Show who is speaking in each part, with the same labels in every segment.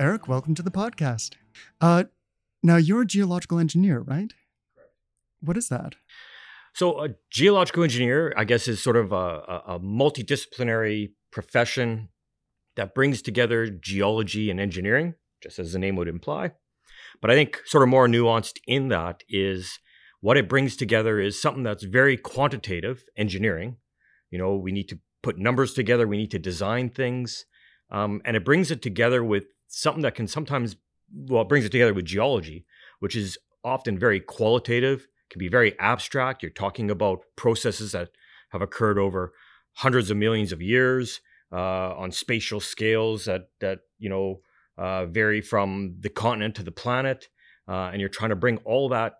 Speaker 1: Erik. Welcome to the podcast. Uh, now, you're a geological engineer, right?
Speaker 2: Correct.
Speaker 1: What is that?
Speaker 2: So, a geological engineer, I guess, is sort of a, a, a multidisciplinary profession that brings together geology and engineering, just as the name would imply. But I think, sort of more nuanced in that, is what it brings together is something that's very quantitative engineering. You know, we need to put numbers together, we need to design things, um, and it brings it together with something that can sometimes, well, brings it together with geology, which is often very qualitative, can be very abstract. You're talking about processes that have occurred over hundreds of millions of years uh, on spatial scales that that you know uh, vary from the continent to the planet, uh, and you're trying to bring all that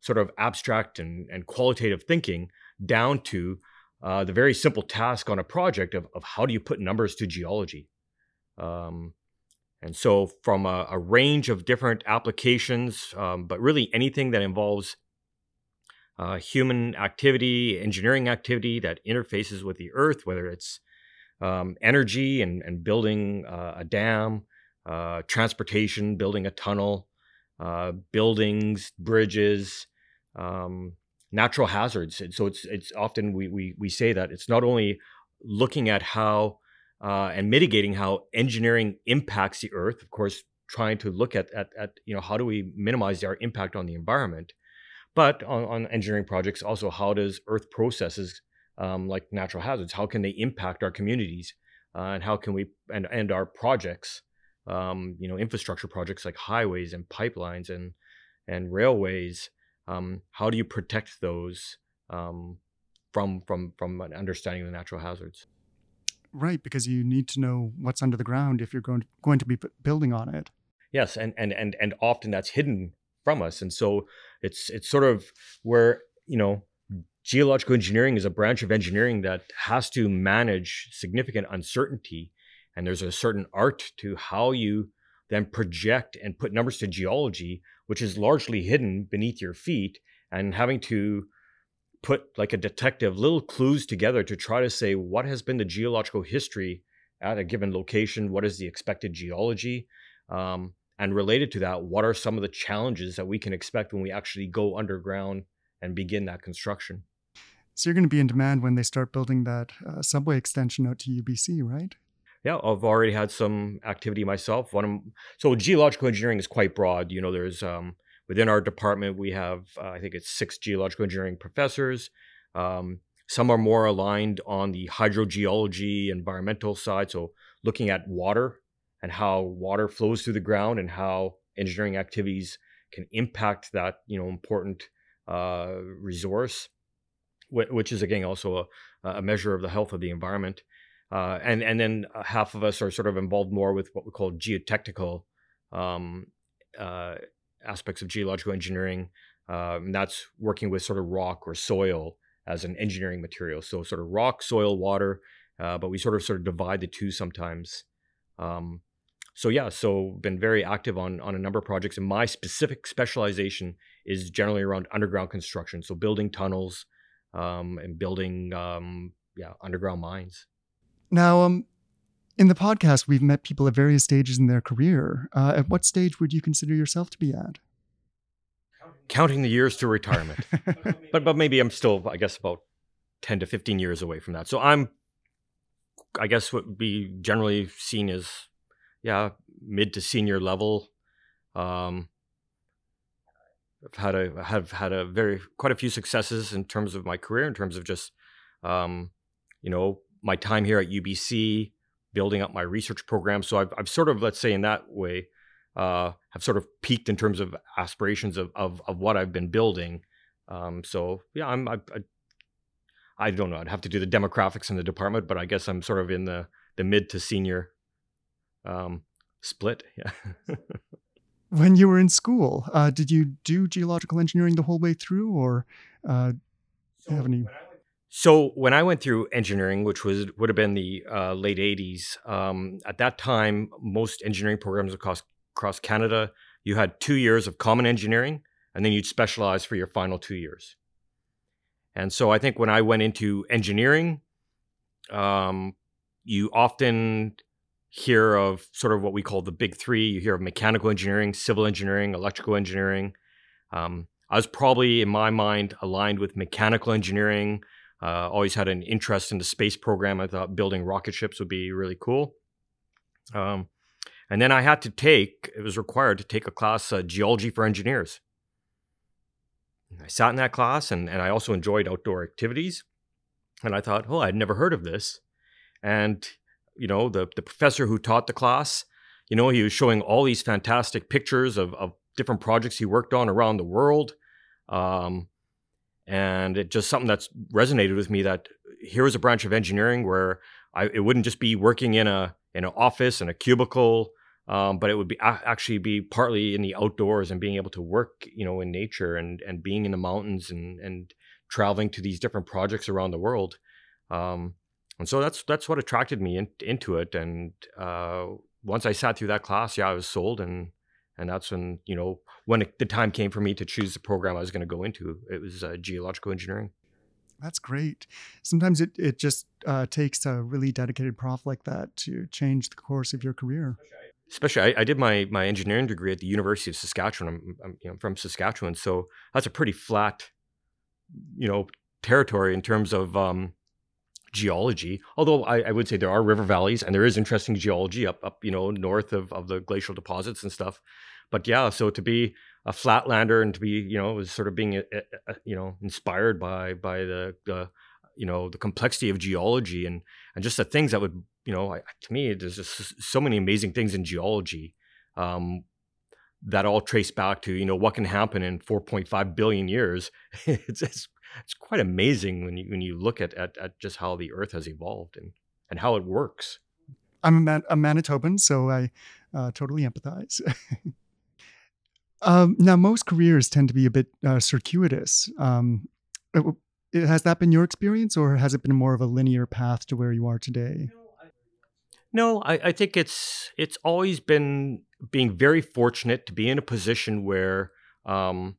Speaker 2: sort of abstract and, and qualitative thinking down to uh, the very simple task on a project of, of how do you put numbers to geology. Um, and so, from a, a range of different applications, um, but really anything that involves uh, human activity, engineering activity that interfaces with the earth, whether it's um, energy and, and building uh, a dam, uh, transportation, building a tunnel, uh, buildings, bridges, um, natural hazards. And so it's it's often we, we we say that it's not only looking at how uh, and mitigating how engineering impacts the earth. Of course, trying to look at, at, at you know how do we minimize our impact on the environment, but on, on engineering projects also how does earth processes um, like natural hazards how can they impact our communities uh, and how can we and and our projects um, you know infrastructure projects like highways and pipelines and and railways um, how do you protect those um, from from from an understanding the natural hazards
Speaker 1: Right, because you need to know what's under the ground if you're going to, going to be building on it.
Speaker 2: Yes, and and and and often that's hidden from us, and so it's it's sort of where you know geological engineering is a branch of engineering that has to manage significant uncertainty, and there's a certain art to how you then project and put numbers to geology, which is largely hidden beneath your feet, and having to put like a detective little clues together to try to say what has been the geological history at a given location, what is the expected geology, um, and related to that, what are some of the challenges that we can expect when we actually go underground and begin that construction.
Speaker 1: So you're going to be in demand when they start building that uh, subway extension out to UBC, right?
Speaker 2: Yeah, I've already had some activity myself. One, of, so geological engineering is quite broad. You know, there's um, Within our department, we have, uh, I think it's six geological engineering professors. Um, some are more aligned on the hydrogeology, environmental side, so looking at water and how water flows through the ground and how engineering activities can impact that, you know, important uh, resource, which is again also a, a, measure of the health of the environment. Uh, and and then half of us are sort of involved more with what we call geotechnical um, uh, aspects of geological engineering. Um, that's working with sort of rock or soil as an engineering material. So sort of rock, soil, water, uh, but we sort of sort of divide the two sometimes. Um, so yeah, so been very active on on a number of projects, and my specific specialization is generally around underground construction. So building tunnels um, and building um, yeah underground mines.
Speaker 1: Now, um, in the podcast, we've met people at various stages in their career. Uh, at what stage would you consider yourself to be at?
Speaker 2: Counting the years to retirement, but but maybe I'm still, I guess, about ten to fifteen years away from that. So I'm, I guess, what would be generally seen as, yeah, mid to senior level. Um, I've had a have had a very quite a few successes in terms of my career, in terms of just, um, you know, my time here at UBC, building up my research program. So I've, I've sort of, let's say in that way, uh, have sort of peaked in terms of aspirations of, of, of what I've been building. Um, so yeah, I'm, I, I don't know. I'd have to do the demographics in the department, but I guess I'm sort of in the the mid to senior um, split. Yeah.
Speaker 1: when you were in school, uh, did you do geological engineering the whole way through, or uh, so have any?
Speaker 2: So when I went through engineering, which was would have been the uh, late '80s, um, at that time, most engineering programs across across Canada, you had two years of common engineering, and then you'd specialize for your final two years. And so I think when I went into engineering, um, you often hear of sort of what we call the big three. You hear of mechanical engineering, civil engineering, electrical engineering. Um, I was probably, in my mind, aligned with mechanical engineering. Uh, always had an interest in the space program. I thought building rocket ships would be really cool. Um, and then I had to take, it was required to take a class, uh, Geology for Engineers. I sat in that class and, and I also enjoyed outdoor activities. And I thought, oh, I'd never heard of this. And you know, the, the professor who taught the class, you know, he was showing all these fantastic pictures of, of different projects he worked on around the world. Um, and it just something that's resonated with me that here is a branch of engineering where I, it wouldn't just be working in a in an office and a cubicle, um, but it would be actually be partly in the outdoors and being able to work, you know, in nature and and being in the mountains and and traveling to these different projects around the world. Um, and so that's that's what attracted me in, into it. And uh, once I sat through that class, yeah, I was sold, and and that's when you know when it, the time came for me to choose the program I was going to go into. It was uh, geological engineering.
Speaker 1: That's great. Sometimes it it just uh, takes a really dedicated prof like that to change the course of your career.
Speaker 2: Especially, I, I did my my engineering degree at the University of Saskatchewan. I'm, I'm you know, from Saskatchewan, so that's a pretty flat, you know, territory in terms of um, geology. Although I, I, would say there are river valleys and there is interesting geology up up you know north of, of the glacial deposits and stuff. But yeah, so to be a flatlander and to be you know was sort of being uh, uh, uh, you know inspired by by the, the you know the complexity of geology and and just the things that would you know I, to me there's just so many amazing things in geology. Um, that all trace back to you know what can happen in 4.5 billion years. it's, it's it's quite amazing when you when you look at, at, at just how the Earth has evolved and and how it works.
Speaker 1: I'm a, Man- a Manitoban, so I uh, totally empathize. um, now, most careers tend to be a bit uh, circuitous. Um, has that been your experience, or has it been more of a linear path to where you are today?
Speaker 2: No, I, I think it's it's always been being very fortunate to be in a position where um,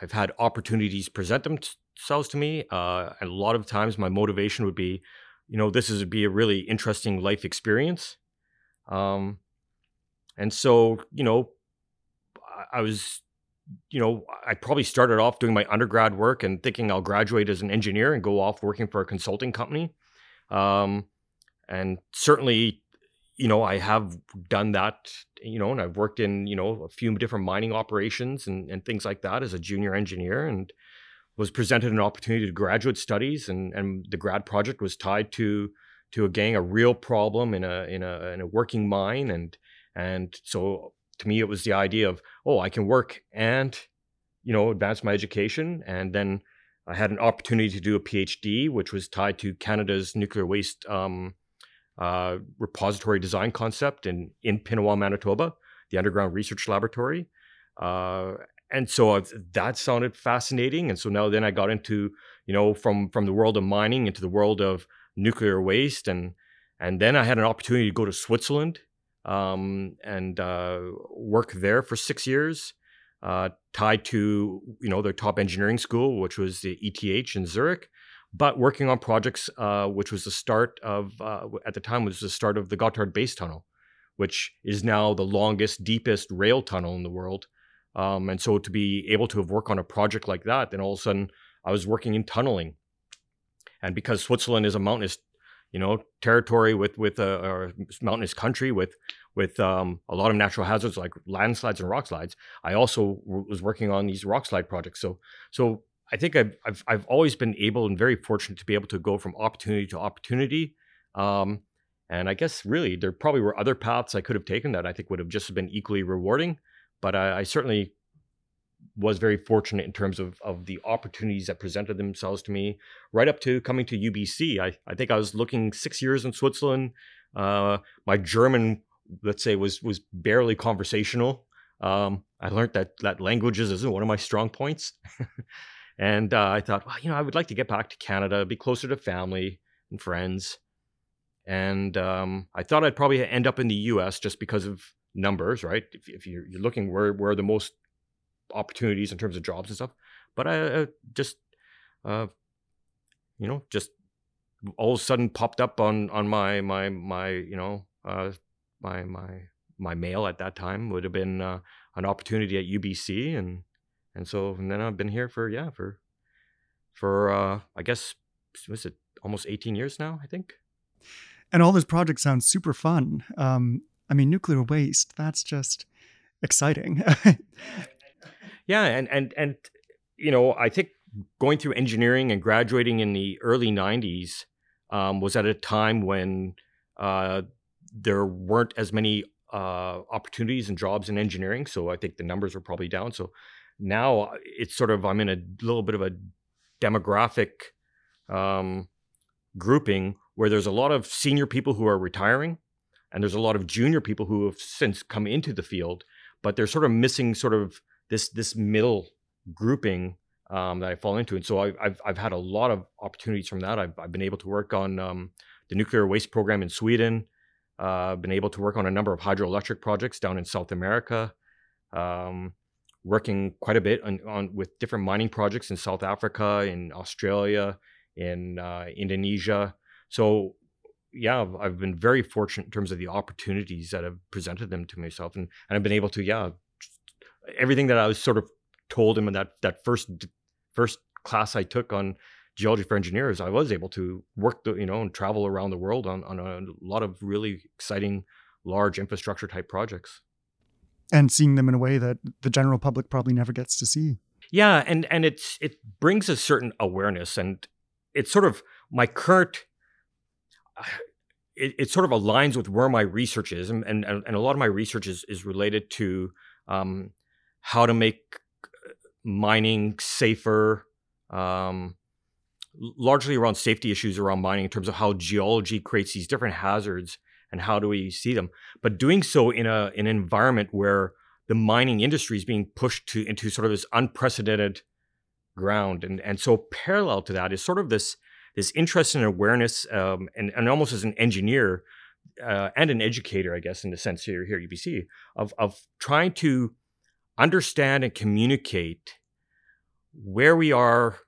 Speaker 2: I've had opportunities present themselves to me. Uh, and a lot of times my motivation would be, you know, this would be a really interesting life experience. Um, and so, you know, I, I was, you know, I probably started off doing my undergrad work and thinking I'll graduate as an engineer and go off working for a consulting company. Um, and certainly you know, I have done that, you know, and I've worked in, you know, a few different mining operations and, and things like that as a junior engineer and was presented an opportunity to graduate studies and, and the grad project was tied to to a gang a real problem in a in a in a working mine and and so to me it was the idea of oh I can work and you know advance my education. And then I had an opportunity to do a PhD which was tied to Canada's nuclear waste um, uh, repository design concept in, in Pinawa, Manitoba, the Underground Research Laboratory. Uh, and so that sounded fascinating. And so now then I got into, you know, from from the world of mining into the world of nuclear waste. And and then I had an opportunity to go to Switzerland um, and uh, work there for six years, uh, tied to, you know, their top engineering school, which was the ETH in Zurich but working on projects, uh, which was the start of, uh, at the time, was the start of the Gotthard Base Tunnel, which is now the longest, deepest rail tunnel in the world. Um, and so to be able to have worked on a project like that, then all of a sudden I was working in tunneling. And because Switzerland is a mountainous, you know, territory with with a, or mountainous country with with um, a lot of natural hazards like landslides and rock slides, I also w- was working on these rock slide projects. So so I think I've, I've, I've always been able and very fortunate to be able to go from opportunity to opportunity. Um, and I guess really there probably were other paths I could have taken that I think would have just been equally rewarding. But I, I certainly, was very fortunate in terms of, of the opportunities that presented themselves to me, right up to coming to UBC. I, I think I was looking six years in Switzerland. Uh, my German, let's say, was was barely conversational. Um, I learned that that languages isn't one of my strong points, and uh, I thought, well, you know, I would like to get back to Canada, be closer to family and friends, and um, I thought I'd probably end up in the U.S. just because of numbers, right? If, if you're, you're looking where where the most opportunities in terms of jobs and stuff. But I, I just, uh, you know, just all of a sudden popped up on on my my my you know uh, my my my mail at that time would have been uh, an opportunity at UBC and and so and then I've been here for yeah for for uh, I guess was it almost 18 years now I think.
Speaker 1: And all those projects sound super fun. Um, I mean, nuclear waste, that's just exciting.
Speaker 2: yeah, and and and you know, I think going through engineering and graduating in the early '90s um, was at a time when uh, there weren't as many uh, opportunities and jobs in engineering. So I think the numbers were probably down. So now uh, it's sort of I'm in a little bit of a demographic um, grouping where there's a lot of senior people who are retiring and there's a lot of junior people who have since come into the field but they're sort of missing sort of this this middle grouping um, that I fall into. And so I, have I've had a lot of opportunities from that. I've, I've been able to work on um, the nuclear waste program in Sweden. Uh, been able to work on a number of hydroelectric projects down in South America. Um, working quite a bit on, on, with different mining projects in South Africa, in Australia, in uh, Indonesia. So yeah, I've been very fortunate in terms of the opportunities that have presented them to myself, and, and I've been able to, yeah, everything that I was sort of told him in that that first first class I took on geology for engineers, I was able to work, the, you know, and travel around the world on on a lot of really exciting, large infrastructure type projects,
Speaker 1: and seeing them in a way that the general public probably never gets to see.
Speaker 2: Yeah, and and it's it brings a certain awareness, and it's sort of my current it, it, sort of aligns with where my research is, and and, and a lot of my research is is related to um, how to make uh, mining safer, um, largely around safety issues around mining in terms of how geology creates these different hazards and how do we see them, but doing so in a in an environment where the mining industry is being pushed to into sort of this unprecedented ground, and and so parallel to that is sort of this this interest and awareness, um, and, and almost as an engineer uh, and an educator, I guess, in the sense here here at UBC, of of trying to understand and communicate where we are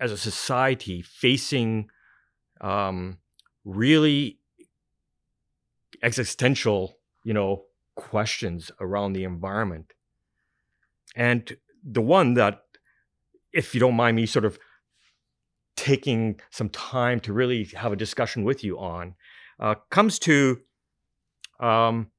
Speaker 2: as a society facing um, really existential, you know, questions around the environment. And the one that, if you don't mind me sort of taking some time to really have a discussion with you on uh, comes to um,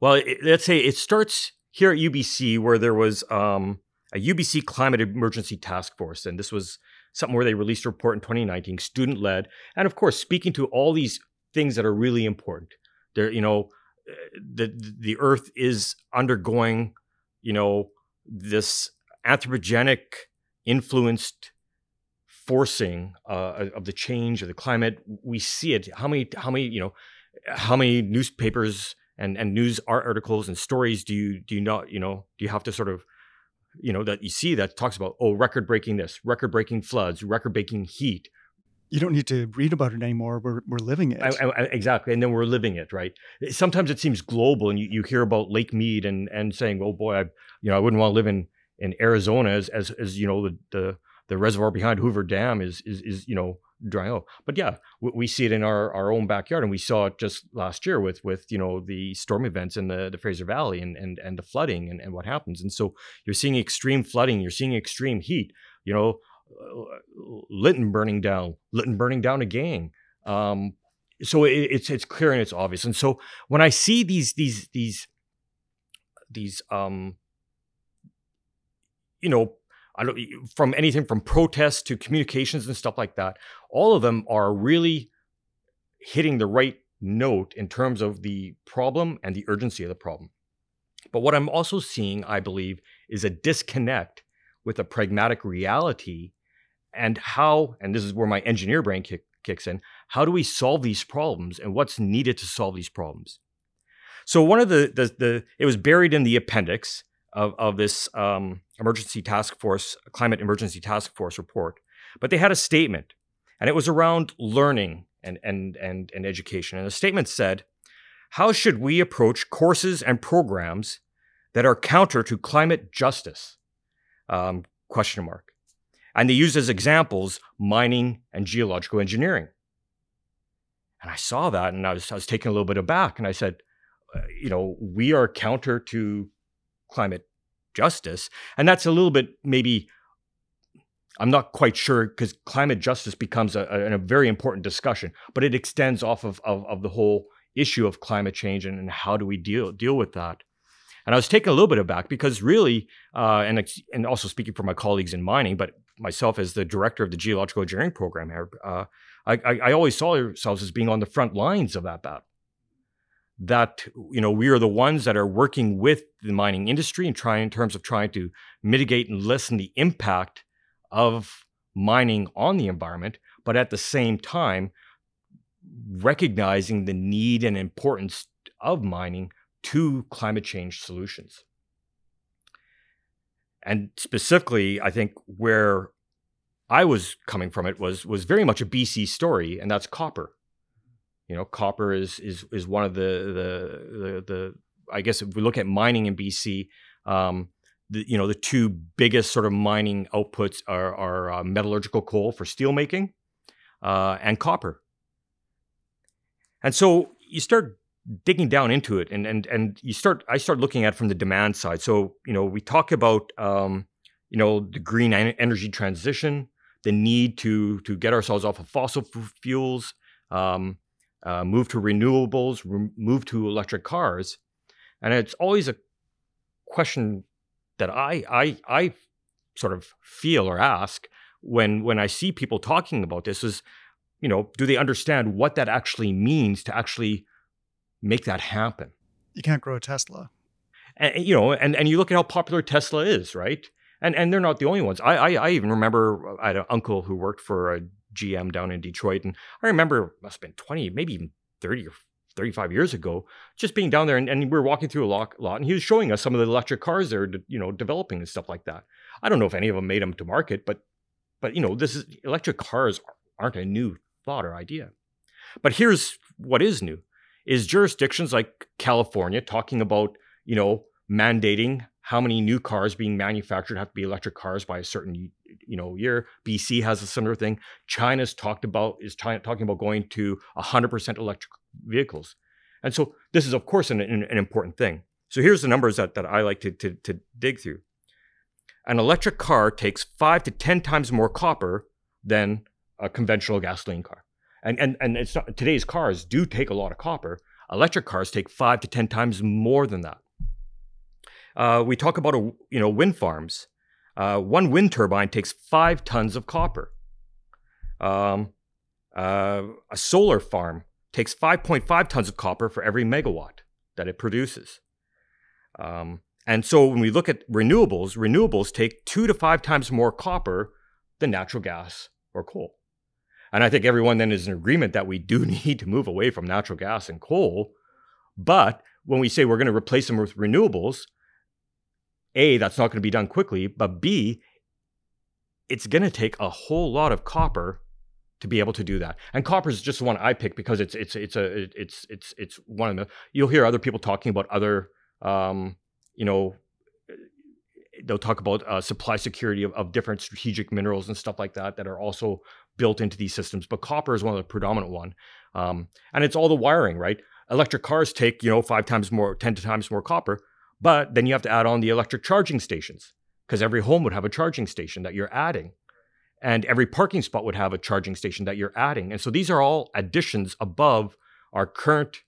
Speaker 2: well it, let's say it starts here at ubc where there was um, a ubc climate emergency task force and this was something where they released a report in 2019 student led and of course speaking to all these things that are really important there you know the the earth is undergoing you know this anthropogenic influenced forcing uh, of the change of the climate. We see it. How many? How many? You know, how many newspapers and and news articles and stories do you do you not? You know, do you have to sort of you know that you see that talks about oh record breaking this record breaking floods record breaking heat
Speaker 1: you don't need to read about it anymore we're, we're living it
Speaker 2: I, I, exactly and then we're living it right sometimes it seems global and you, you hear about lake mead and and saying oh boy i you know i wouldn't want to live in in arizona as as, as you know the the the reservoir behind Hoover Dam is is is you know drying out. But yeah, we, we, see it in our, our own backyard, and we saw it just last year with with you know the storm events in the, the Fraser Valley and and and the flooding and, and what happens. And so you're seeing extreme flooding, you're seeing extreme heat. You know, Lytton burning down, Lytton burning down again. Um, so it, it's it's clear and it's obvious. And so when I see these these these these um you know I don't from anything from protests to communications and stuff like that. All of them are really hitting the right note in terms of the problem and the urgency of the problem. But what I'm also seeing, I believe, is a disconnect with a pragmatic reality and how, and this is where my engineer brain kick, kicks in, how do we solve these problems and what's needed to solve these problems? So one of the, the, the it was buried in the appendix of, of this um, emergency task force, climate emergency task force report, but they had a statement and it was around learning and, and, and, and education. And the statement said, how should we approach courses and programs that are counter to climate justice? Um, question mark. And they used as examples mining and geological engineering. And I saw that and I was, I was taken a little bit aback. And I said, uh, you know, we are counter to climate justice. And that's a little bit maybe, I'm not quite sure because climate justice becomes a, a, a, very important discussion, but it extends off of, of, of the whole issue of climate change and, and how do we deal, deal with that. And I was taken a little bit aback because really, uh, and and also speaking for my colleagues in mining, but myself as the director of the geological engineering program here, uh, I, I, I, always saw ourselves as being on the front lines of that battle. That you know we are the ones that are working with the mining industry and trying in terms of trying to mitigate and lessen the impact of mining on the environment, but at the same time recognizing the need and importance of mining to climate change solutions. And specifically, I think where I was coming from it was was very much a BC story, and that's copper. You know, copper is is is one of the the the, the I guess if we look at mining in BC, um, the, you know the two biggest sort of mining outputs are, are uh, metallurgical coal for steelmaking uh, and copper. And so you start digging down into it and and and you start I start looking at from the demand side. So you know we talk about um, you know the green energy transition, the need to to get ourselves off of fossil fuels, um, uh, move to renewables, re- move to electric cars, and it's always a question that I I I sort of feel or ask when when I see people talking about this is you know do they understand what that actually means to actually make that happen.
Speaker 1: You can't grow a Tesla.
Speaker 2: And you know, and, and you look at how popular Tesla is, right? And and they're not the only ones. I I, I even remember I had an uncle who worked for a GM down in Detroit, and I remember it must have been twenty, maybe even thirty or 35 years ago, just being down there and, and we were walking through a lot, lot, and he was showing us some of the electric cars they're, you know, developing and stuff like that. I don't know if any of them made them to market, but, but, you know, this is electric cars aren't a new thought or idea. But here's what is new is jurisdictions like California talking about, you know, mandating how many new cars being manufactured have to be electric cars by a certain you know year. BC has a similar thing. China's talked about is China talking about going to 100% electric vehicles. And so this is of course an, an, an important thing. So here's the numbers that, that I like to, to, to dig through. An electric car takes five to 10 times more copper than a conventional gasoline car and and and it's not today's cars do take a lot of copper. Electric cars take five to ten times more than that. Uh, we talk about a, you know wind farms. Uh, one wind turbine takes five tons of copper. Um, uh, a solar farm takes 5.5 tons of copper for every megawatt that it produces. Um, and so when we look at renewables, renewables take two to five times more copper than natural gas or coal. And I think everyone then is in agreement that we do need to move away from natural gas and coal. But when we say we're going to replace them with renewables, A, that's not going to be done quickly. But B, it's going to take a whole lot of copper to be able to do that. And copper is just the one I pick because it's it's it's a it's it's it's one of the. You'll hear other people talking about other, um, you know, they'll talk about uh, supply security of, of different strategic minerals and stuff like that that are also built into these systems, but copper is one of the predominant one. Um, and it's all the wiring, right? Electric cars take, you know, five times more, 10 times more copper, but then you have to add on the electric charging stations because every home would have a charging station that you're adding. And every parking spot would have a charging station that you're adding. And so these are all additions above our current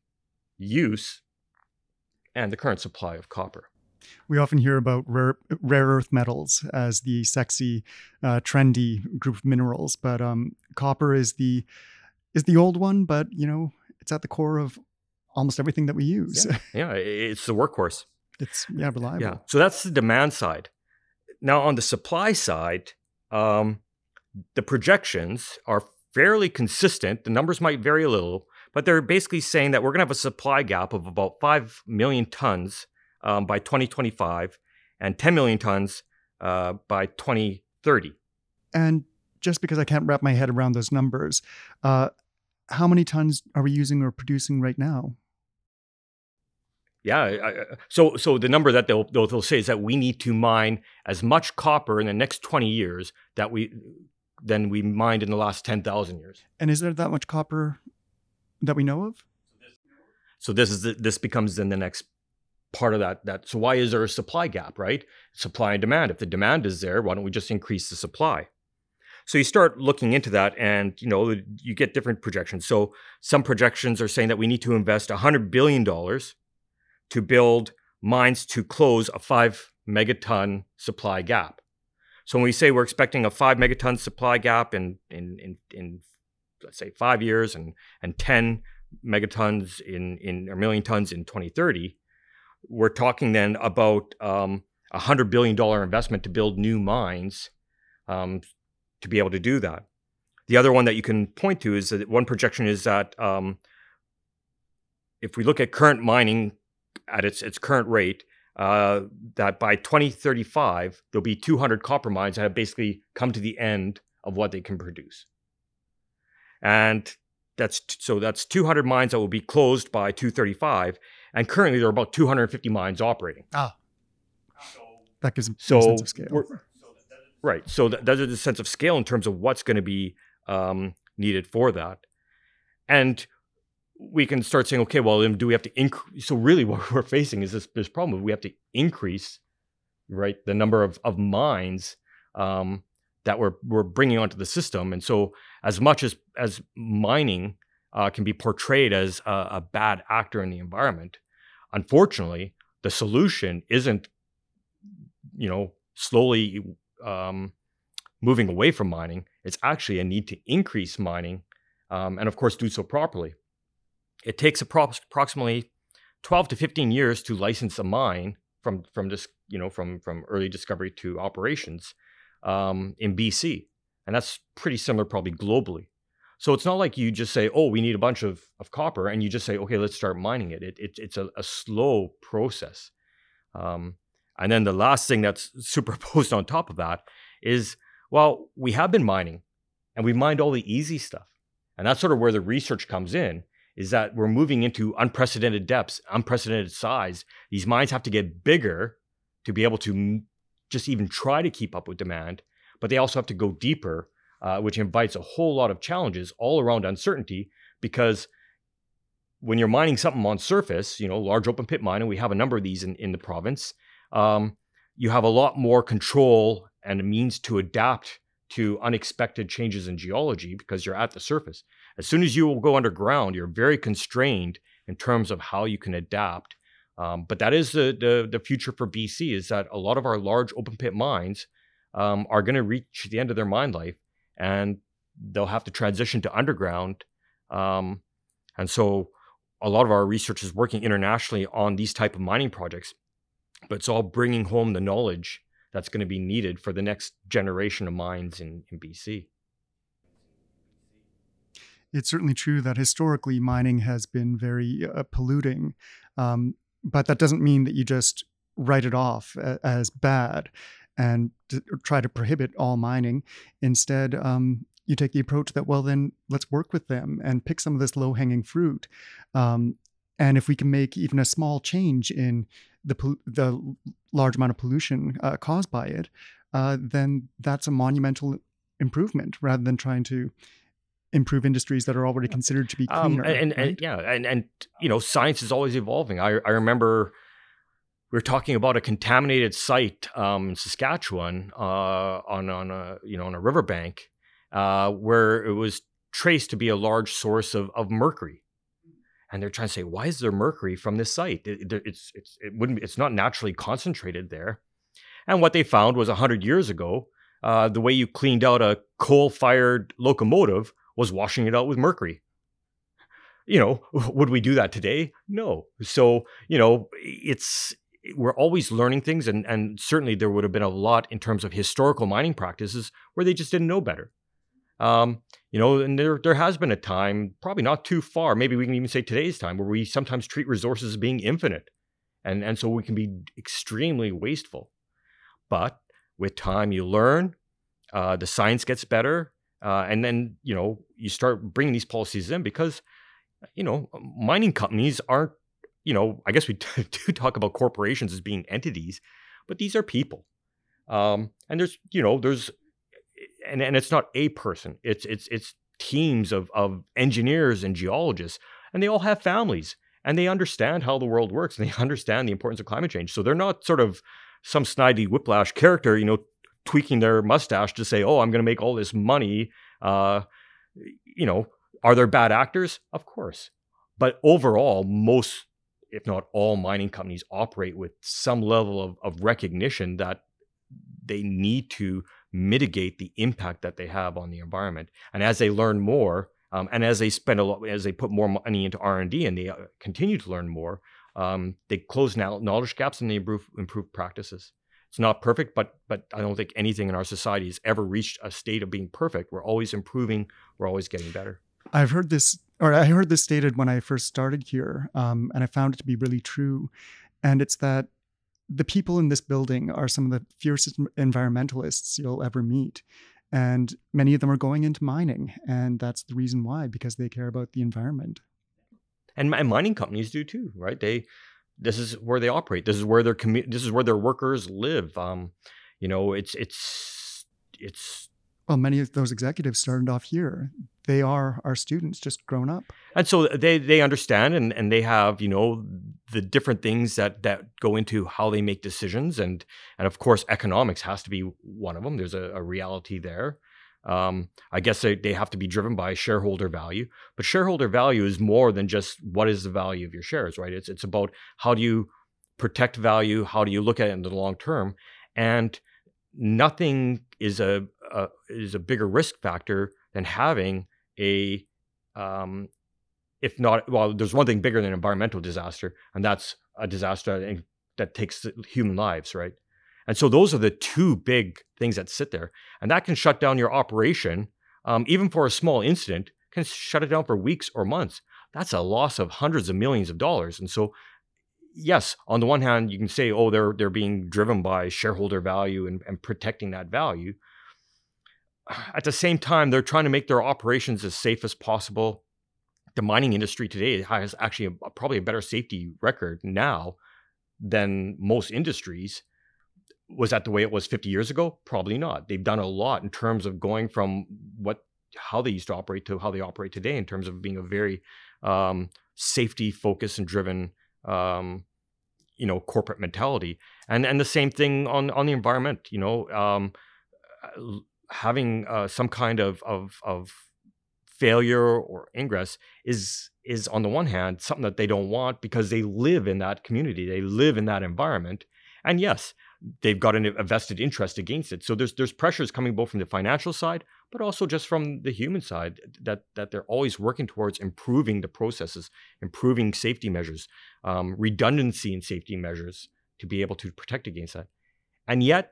Speaker 2: use and the current supply of copper
Speaker 1: we often hear about rare, rare earth metals as the sexy, uh, trendy group of minerals, but um, copper is the is the old one. But you know, it's at the core of almost everything that we use.
Speaker 2: Yeah, yeah it's the workhorse.
Speaker 1: it's yeah reliable.
Speaker 2: Yeah. So that's the demand side. Now on the supply side, um, the projections are fairly consistent. The numbers might vary a little, but they're basically saying that we're going to have a supply gap of about 5 million tons um, by 2025 and 10 million tons uh, by 2030.
Speaker 1: And just because I can't wrap my head around those numbers, uh, how many tons are we using or producing right now?
Speaker 2: Yeah, I, so so the number that they'll, they'll, they'll say is that we need to mine as much copper in the next 20 years that we than we mined in the last 10,000 years.
Speaker 1: And is there that much copper that we know of?
Speaker 2: So this is the, this becomes then the next part of that that so why is there a supply gap, right? Supply and demand. If the demand is there, why don't we just increase the supply? So you start looking into that and you know you get different projections. So some projections are saying that we need to invest 100 billion dollars to build mines to close a 5 megaton supply gap. So when we say we're expecting a 5 megaton supply gap in in in, in let's say 5 years and and 10 megatons in in a million tons in 2030, we're talking then about um, a hundred billion dollar investment to build new mines um, to be able to do that. The other one that you can point to is that one projection is that um, if we look at current mining at its its current rate, uh, that by 2035 there'll be 200 copper mines that have basically come to the end of what they can produce, and that's so that's 200 mines that will be closed by 235, and currently there are about 250 mines operating.
Speaker 1: Ah, that gives
Speaker 2: so
Speaker 1: a sense of scale.
Speaker 2: Right. So that, that is a sense of scale in terms of what's going to be um, needed for that. And we can start saying, okay, well, then do we have to increase? So really, what we're facing is this this problem. We have to increase, right, the number of of mines um, that we're we're bringing onto the system. And so, as much as as mining uh, can be portrayed as a, a bad actor in the environment, unfortunately, the solution isn't, you know, slowly um, moving away from mining. It's actually a need to increase mining, um, and of course, do so properly. It takes appro- approximately 12 to 15 years to license a mine from from this, you know, from from early discovery to operations um, in BC, and that's pretty similar probably globally. So it's not like you just say, "Oh, we need a bunch of, of copper," and you just say, "Okay, let's start mining it." it, it it's a, a slow process. Um, and then the last thing that's superposed on top of that is, well, we have been mining and we mined all the easy stuff. And that's sort of where the research comes in is that we're moving into unprecedented depths, unprecedented size. These mines have to get bigger to be able to just even try to keep up with demand, but they also have to go deeper, uh, which invites a whole lot of challenges all around uncertainty because when you're mining something on surface, you know, large open pit mine, and we have a number of these in, in the province, um, you have a lot more control and a means to adapt to unexpected changes in geology because you're at the surface. As soon as you will go underground, you're very constrained in terms of how you can adapt. Um, but that is the, the, the future for BC is that a lot of our large open pit mines um, are going to reach the end of their mine life and they'll have to transition to underground. Um, and so a lot of our research is working internationally on these type of mining projects but it's all bringing home the knowledge that's going to be needed for the next generation of mines in, in BC.
Speaker 1: It's certainly true that historically mining has been very uh, polluting, um, but that doesn't mean that you just write it off as bad and try to prohibit all mining. Instead, um, you take the approach that, well, then let's work with them and pick some of this low hanging fruit. Um, and if we can make even a small change in the the large amount of pollution uh, caused by it, uh, then that's a monumental improvement rather than trying to improve industries that are already considered to be um, cleaner.
Speaker 2: Um, and,
Speaker 1: right?
Speaker 2: and, yeah, and and you know, science is always evolving. I I remember we were talking about a contaminated site um, in Saskatchewan uh, on on a you know on a riverbank uh, where it was traced to be a large source of of mercury and they're trying to say, why is there mercury from this site? It, it, it's it's it wouldn't it's not naturally concentrated there. And what they found was hundred years ago, uh, the way you cleaned out a coal-fired locomotive was washing it out with mercury. You know, would we do that today? No. So you know, it's we're always learning things, and and certainly there would have been a lot in terms of historical mining practices where they just didn't know better. Um, you know, and there there has been a time, probably not too far, maybe we can even say today's time, where we sometimes treat resources as being infinite, and and so we can be extremely wasteful. But with time, you learn, uh, the science gets better, uh, and then you know you start bringing these policies in because you know mining companies aren't you know I guess we do talk about corporations as being entities, but these are people, um, and there's you know there's and, and it's not a person. It's it's it's teams of of engineers and geologists and they all have families and they understand how the world works and they understand the importance of climate change. So they're not sort of some Snidely Whiplash character you know tweaking their mustache to say oh i'm going to make all this money uh you know. Are there bad actors? Of course. But overall most if not all mining companies operate with some level of, of recognition that they need to mitigate the impact that they have on the environment. And as they learn more, um, and as they spend a lot, as they put more money into R and D, and they uh, continue to learn more, um, they close knowledge gaps and they improve improve practices. It's not perfect, but but I don't think anything in our society has ever reached a state of being perfect. We're always improving. We're always getting better.
Speaker 1: I've heard this, or I heard this stated when I first started here, um, and I found it to be really true. And it's that the people in this building are some of the fiercest environmentalists you'll ever meet. And many of them are going into mining. And that's the reason why, because they care about the environment.
Speaker 2: And, mining companies do too, right? They, this is where they operate. This is where their commu- This is where their workers live. Um, you know, it's it's it's
Speaker 1: well, many of those executives started off here. They are our students, just grown up.
Speaker 2: And so they they understand and, and they have, you know, the different things that that go into how they make decisions. And and of course economics has to be one of them. There's a, a reality there. Um, I guess they, they have to be driven by shareholder value. But shareholder value is more than just what is the value of your shares, right? It's it's about how do you protect value, how do you look at it in the long term? And nothing is a, a, is a bigger risk factor than having a um, if not well there's one thing bigger than environmental disaster and that's a disaster that, that takes human lives right and so those are the two big things that sit there and that can shut down your operation um, even for a small incident can shut it down for weeks or months that's a loss of hundreds of millions of dollars and so yes, on the one hand, you can say, oh, they're they're being driven by shareholder value and, and protecting that value. At the same time, they're trying to make their operations as safe as possible. The mining industry today has actually a, probably a better safety record now than most industries. Was that the way it was 50 years ago? Probably not. They've done a lot in terms of going from what how they used to operate to how they operate today in terms of being a very um, safety focused and driven um, you know corporate mentality and and the same thing on on the environment you know um, uh, having uh, some kind of of of failure or ingress is is on the one hand something that they don't want because they live in that community they live in that environment and yes they've got an, a vested interest against it so there's there's pressures coming both from the financial side but also just from the human side that that they're always working towards improving the processes, improving safety measures, um, redundancy in safety measures to be able to protect against that. And yet,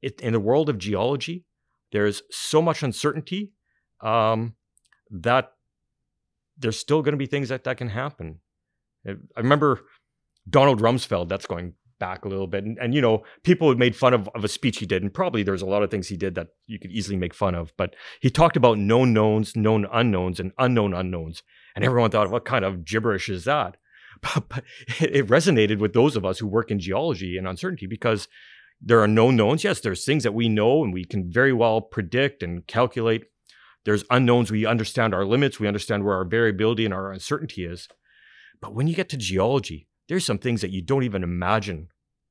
Speaker 2: it, in the world of geology, there's so much uncertainty um, that there's still going to be things that that can happen. I remember Donald Rumsfeld. That's going back a little bit. And, and you know, people had made fun of, of a speech he did, and probably there's a lot of things he did that you could easily make fun of. But he talked about known knowns, known unknowns, and unknown unknowns. And everyone thought, what kind of gibberish is that? But, but it resonated with those of us who work in geology and uncertainty because there are known knowns. Yes, there's things that we know and we can very well predict and calculate. There's unknowns. We understand our limits. We understand where our variability and our uncertainty is. But when you get to geology, there's some things that you don't even imagine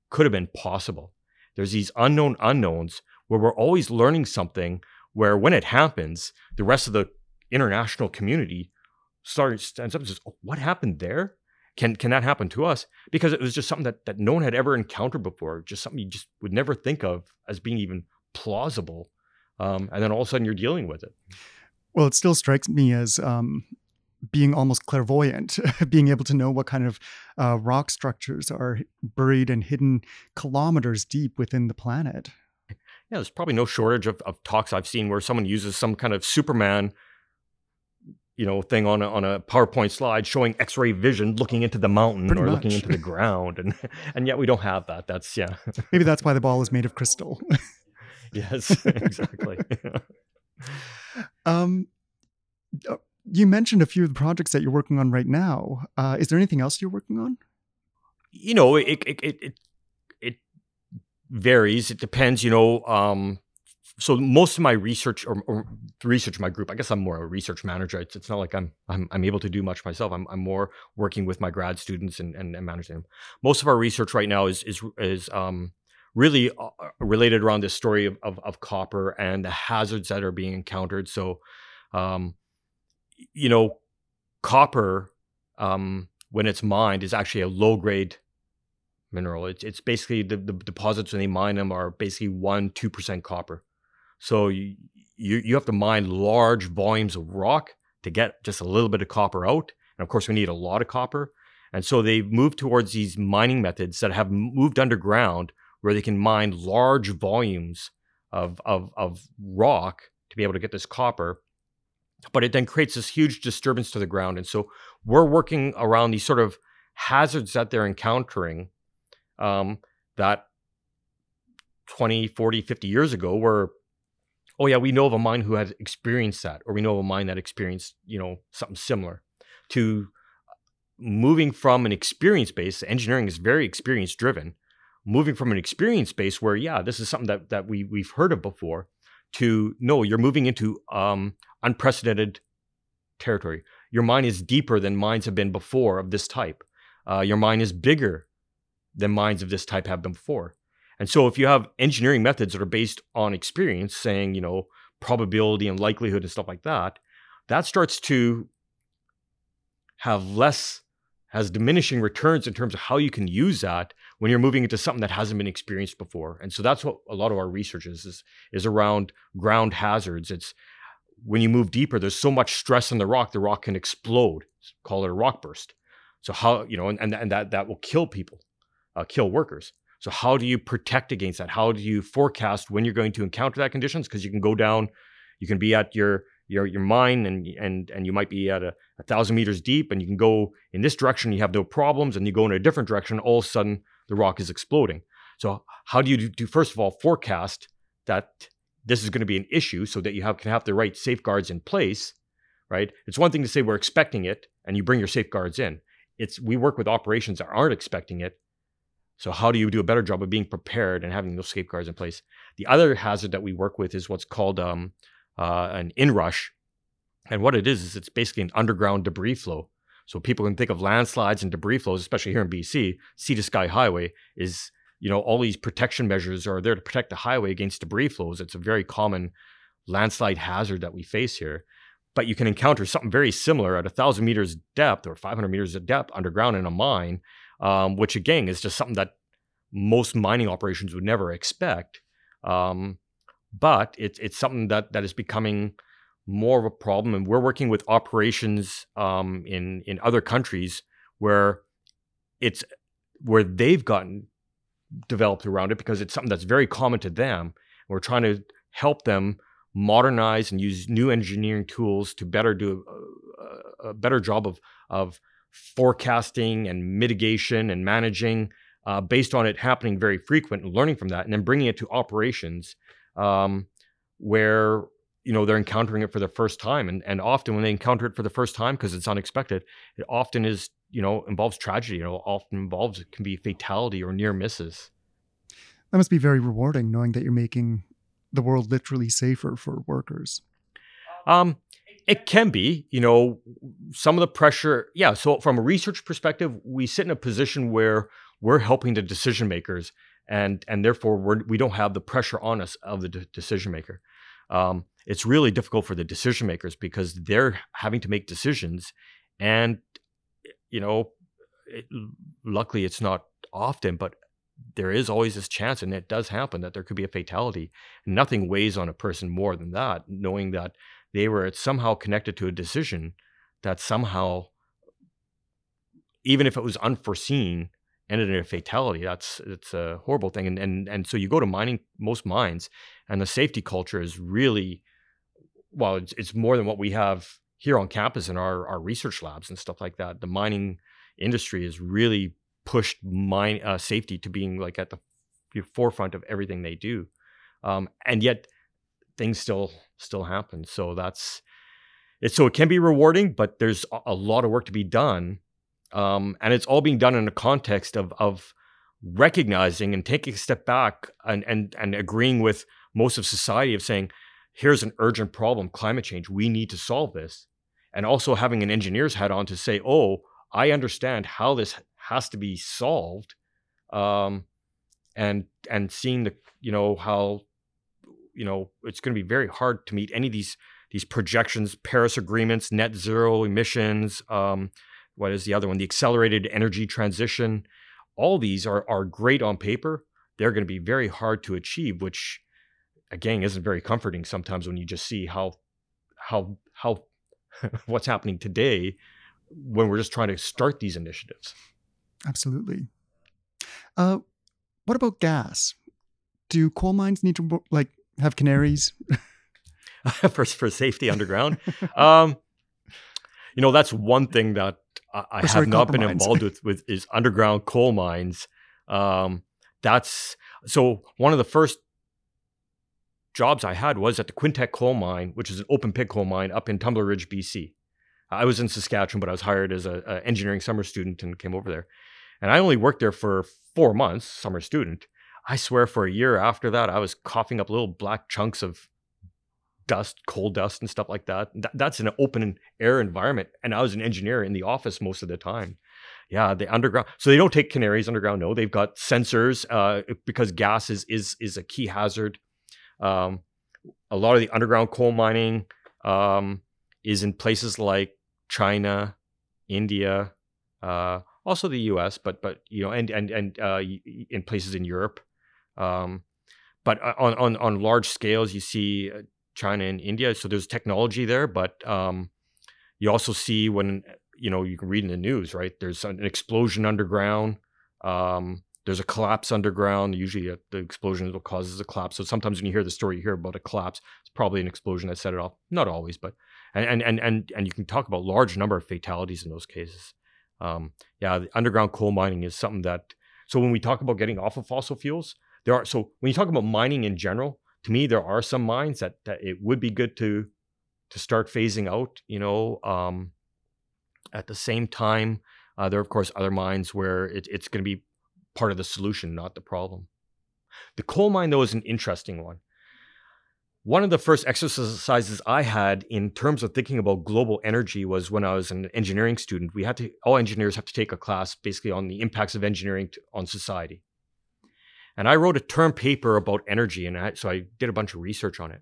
Speaker 2: could have been possible. There's these unknown unknowns where we're always learning something where when it happens, the rest of the international community starts stands up and says, oh, what happened there? Can can that happen to us? Because it was just something that, that no one had ever encountered before, just something you just would never think of as being even plausible. Um, and then all of a sudden you're dealing with it.
Speaker 1: Well, it still strikes me as um, being almost clairvoyant, being able to know what kind of uh, rock structures are buried and hidden kilometers deep within the planet.
Speaker 2: Yeah, there's probably no shortage of, of talks I've seen where someone uses some kind of Superman, you know, thing on a, on a PowerPoint slide showing X-ray vision, looking into the mountain
Speaker 1: Pretty
Speaker 2: or
Speaker 1: much.
Speaker 2: looking into the ground, and and yet we don't have that. That's yeah,
Speaker 1: Maybe that's why the ball is made of crystal.
Speaker 2: yes, exactly.
Speaker 1: um, uh, you mentioned a few of the projects that you're working on right now. Uh, is there anything else you're working on?
Speaker 2: you know, it it it it, it varies. It depends. You know, um, so most of my research or, or research my group, I guess I'm more a research manager. It's, it's not like I'm, I'm I'm able to do much myself. I'm I'm more working with my grad students and and, and managing them. Most of our research right now is is is um really uh, related around this story of, of of copper and the hazards that are being encountered. So, um, you know, copper um when it's mined is actually a low grade mineral. It's it's basically the, the deposits when they mine them are basically one two percent copper. So you, you you have to mine large volumes of rock to get just a little bit of copper out, and of course we need a lot of copper. And so they've moved towards these mining methods that have moved underground, where they can mine large volumes of of of rock to be able to get this copper. But it then creates this huge disturbance to the ground, and so we're working around these sort of hazards that they're encountering um, that 20 40 50 years ago were oh yeah we know of a mine who had experienced that or we know of a mine that experienced you know something similar. To moving from an experience base engineering is very experience driven. Moving from an experience base where yeah this is something that, that we, we've heard of before to no you're moving into um, unprecedented territory. Your mine is deeper than mines have been before of this type. Uh, your mine is bigger than mines of this type have been before. And so if you have engineering methods that are based on experience, saying, you know, probability and likelihood and stuff like that, that starts to have less has diminishing returns in terms of how you can use that when you're moving into something that hasn't been experienced before. And so that's what a lot of our research is is, is around ground hazards. It's when you move deeper, there's so much stress on the rock, the rock can explode. Call it a rock burst. So how, you know, and, and, and that that will kill people uh, kill workers. So how do you protect against that? How do you forecast when you're going to encounter that conditions? Because you can go down, you can be at your your your mine and and and you might be at a, a thousand meters deep, and you can go in this direction. You have no problems, and you go in a different direction. All of a sudden, the rock is exploding. So how do you do, first of all forecast that this is going to be an issue, so that you have can have the right safeguards in place, right? It's one thing to say we're expecting it, and you bring your safeguards in. It's we work with operations that aren't expecting it, so how do you do a better job of being prepared and having those safeguards in place? The other hazard that we work with is what's called um, uh, an inrush, and what it is is it's basically an underground debris flow. So people can think of landslides and debris flows, especially here in BC. Sea to sky highway is you know all these protection measures are there to protect the highway against debris flows. It's a very common landslide hazard that we face here. But you can encounter something very similar at a thousand meters depth or 500 meters of depth underground in a mine um, which again is just something that most mining operations would never expect. Um, but it's it's something that that is becoming more of a problem, and we're working with operations um, in in other countries where it's where they've gotten developed around it because it's something that's very common to them. We're trying to help them modernize and use new engineering tools to better do a, a better job of of forecasting and mitigation and managing uh, based on it happening very frequent and learning from that and then bringing it to operations um, where you know they're encountering it for the first time. And, and often when they encounter it for the first time because it's unexpected it often is you know involves tragedy. You know often involves it can be fatality or near misses.
Speaker 1: That must be very rewarding knowing that you're making the world literally safer for workers.
Speaker 2: Um it can be, you know, some of the pressure. Yeah. So, from a research perspective, we sit in a position where we're helping the decision makers, and and therefore we're, we don't have the pressure on us of the de- decision maker. Um, it's really difficult for the decision makers because they're having to make decisions, and you know, it, luckily it's not often, but there is always this chance, and it does happen that there could be a fatality. Nothing weighs on a person more than that, knowing that they were somehow connected to a decision that somehow, even if it was unforeseen, ended in a fatality. That's it's a horrible thing. And and and so you go to mining most mines, and the safety culture is really, well, it's, it's more than what we have here on campus in our our research labs and stuff like that. The mining industry has really pushed mine uh, safety to being like at the forefront of everything they do, um, and yet things still still happen. So that's it. So it can be rewarding, but there's a lot of work to be done um, and it's all being done in a context of of recognizing and taking a step back and and and agreeing with most of society of saying, here's an urgent problem, climate change. We need to solve this, and also having an engineer's hat on to say, oh, I understand how this has to be solved, um, and and seeing the you know how you know it's going to be very hard to meet any of these these projections, Paris agreements, net zero emissions. Um, what is the other one? The accelerated energy transition. All these are are great on paper. They're going to be very hard to achieve, which again isn't very comforting sometimes when you just see how how how what's happening today when we're just trying to start these initiatives.
Speaker 1: Absolutely. Uh, what about gas? Do coal mines need to like have canaries?
Speaker 2: for for safety underground. um, you know, that's one thing that I, I have not been involved with with is underground coal mines. Um, that's so one of the first jobs I had was at the Quintette coal mine, which is an open pit coal mine up in Tumbler Ridge, BC. I was in Saskatchewan, but I was hired as an engineering summer student and came over there. And I only worked there for four months, summer student. I swear for a year after that, I was coughing up little black chunks of dust, coal dust, and stuff like that. Th- that's an open air environment. And I was an engineer in the office most of the time. Yeah, the underground. So they don't take canaries underground. No, they've got sensors uh, because gas is is is a key hazard. Um, a lot of the underground coal mining um, is in places like China, India, uh, also the U.S., but but you know, and and and uh, in places in Europe. Um, but uh, on, on on large scales, you see uh, China and India. So there's technology there, but um, you also see when you know you can read in the news, right? There's an explosion underground. Um, there's a collapse underground. Usually, uh, the explosion what causes a collapse. So sometimes when you hear the story, you hear about a collapse. It's probably an explosion that set it off. Not always, but and and and and you can talk about large number of fatalities in those cases. Um, yeah, underground coal mining is something that. So when we talk about getting off of fossil fuels, there are so when you talk about mining in general, to me, there are some mines that, that it would be good to to start phasing out. You know, um, at the same time, uh, there are of course other mines where it, it's going to be part of the solution, not the problem. The coal mine, though, is an interesting one. One of the first exercises I had in terms of thinking about global energy was when I was an engineering student. We had to, all engineers have to take a class basically on the impacts of engineering to, on society. And I wrote a term paper about energy, and I, so I did a bunch of research on it.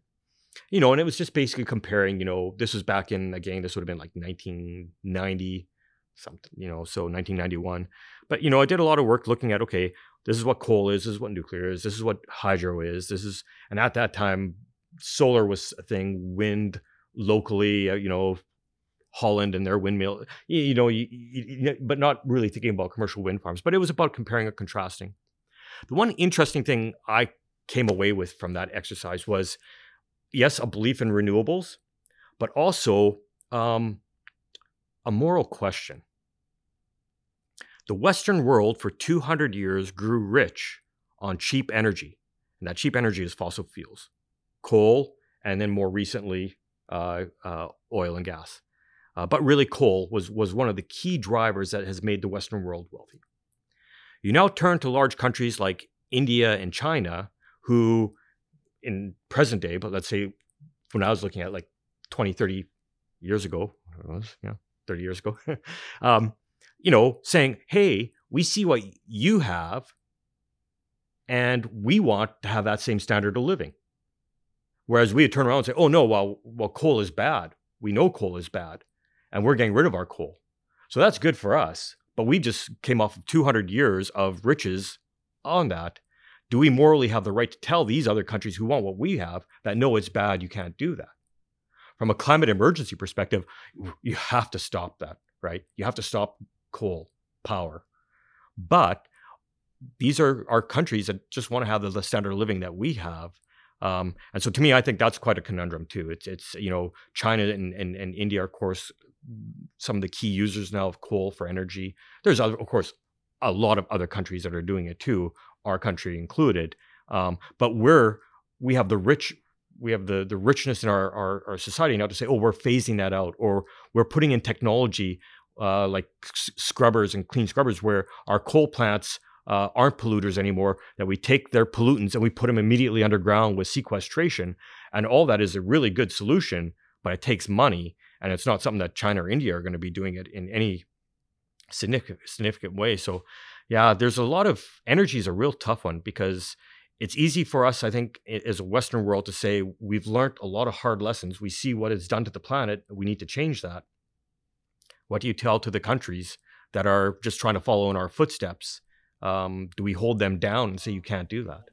Speaker 2: You know, and it was just basically comparing. You know, this was back in again, this would have been like 1990 something. You know, so 1991. But you know, I did a lot of work looking at okay, this is what coal is, this is what nuclear is, this is what hydro is, this is, and at that time, solar was a thing, wind locally, uh, you know, Holland and their windmill, you, you know, you, you, but not really thinking about commercial wind farms. But it was about comparing and contrasting. The one interesting thing I came away with from that exercise was yes, a belief in renewables, but also um, a moral question. The Western world for 200 years grew rich on cheap energy, and that cheap energy is fossil fuels, coal, and then more recently, uh, uh, oil and gas. Uh, but really, coal was, was one of the key drivers that has made the Western world wealthy. You now turn to large countries like India and China, who in present day, but let's say when I was looking at like 20, 30 years ago, it was, yeah, 30 years ago, um, you know, saying, hey, we see what you have and we want to have that same standard of living. Whereas we turn around and say, oh no, well, well, coal is bad. We know coal is bad and we're getting rid of our coal. So that's good for us. But we just came off of 200 years of riches on that. Do we morally have the right to tell these other countries who want what we have that no, it's bad, you can't do that? from a climate emergency perspective, you have to stop that, right? You have to stop coal power. But these are our countries that just want to have the, the standard of living that we have. Um, and so to me, I think that's quite a conundrum too. It's it's you know China and, and, and India, of course, some of the key users now of coal for energy. There's other, of course a lot of other countries that are doing it too, our country included. Um, but we're we have the rich we have the the richness in our, our, our society now to say, oh, we're phasing that out, or we're putting in technology uh, like scrubbers and clean scrubbers, where our coal plants uh, aren't polluters anymore. That we take their pollutants and we put them immediately underground with sequestration, and all that is a really good solution, but it takes money, and it's not something that China or India are going to be doing it in any significant significant way. So, yeah, there's a lot of energy is a real tough one because it's easy for us, I think, as a Western world to say we've learned a lot of hard lessons. We see what it's done to the planet. We need to change that. What do you tell to the countries that are just trying to follow in our footsteps? Um, do we hold them down and say you can't do that?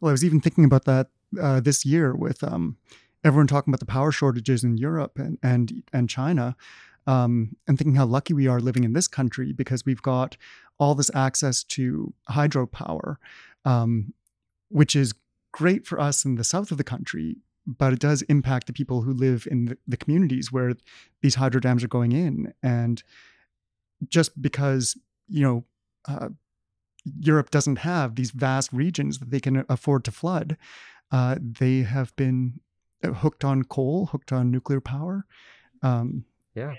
Speaker 1: Well, I was even thinking about that uh, this year with um, everyone talking about the power shortages in Europe and and and China, um, and thinking how lucky we are living in this country because we've got all this access to hydropower, um, which is great for us in the south of the country, but it does impact the people who live in the, the communities where these hydro dams are going in. And just because, you know, uh, Europe doesn't have these vast regions that they can afford to flood, uh, they have been hooked on coal, hooked on nuclear power. Um,
Speaker 2: yeah.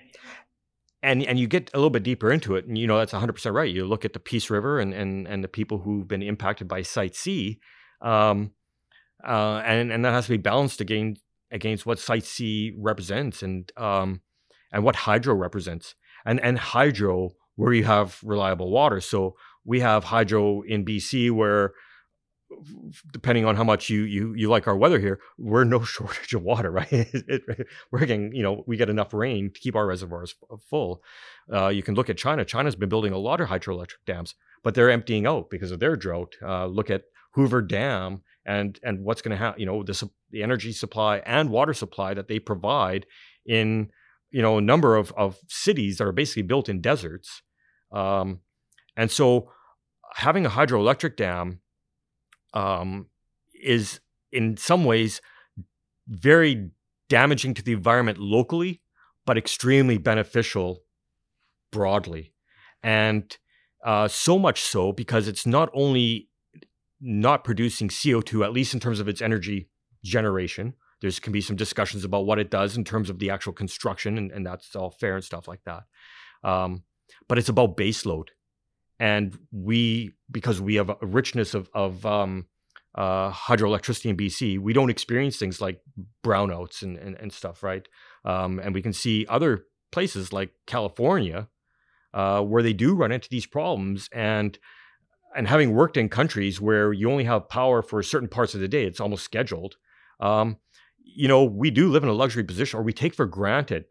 Speaker 2: And, and you get a little bit deeper into it, and you know that's 100% right. You look at the Peace River and, and, and the people who've been impacted by Site C, um, uh, and, and that has to be balanced against, against what Site C represents and, um, and what hydro represents. And, and hydro, where you have reliable water. So we have hydro in BC where depending on how much you you you like our weather here, we're no shortage of water, right? it, it, we're getting, you know, we get enough rain to keep our reservoirs full. Uh, you can look at China. China's been building a lot of hydroelectric dams, but they're emptying out because of their drought. Uh, look at Hoover Dam and and what's going to happen. You know, the the energy supply and water supply that they provide in you know a number of of cities that are basically built in deserts, um, and so having a hydroelectric dam um, is in some ways very damaging to the environment locally, but extremely beneficial broadly. And uh, so much so because it's not only not producing CO2, at least in terms of its energy generation. There's can be some discussions about what it does in terms of the actual construction, and, and that's all fair and stuff like that. Um, but it's about baseload and we because we have a richness of of um, uh, hydroelectricity in BC, we don't experience things like brownouts and and, and stuff, right? Um, and we can see other places like California uh, where they do run into these problems and and having worked in countries where you only have power for certain parts of the day, it's almost scheduled. Um, you know, we do live in a luxury position, or we take for granted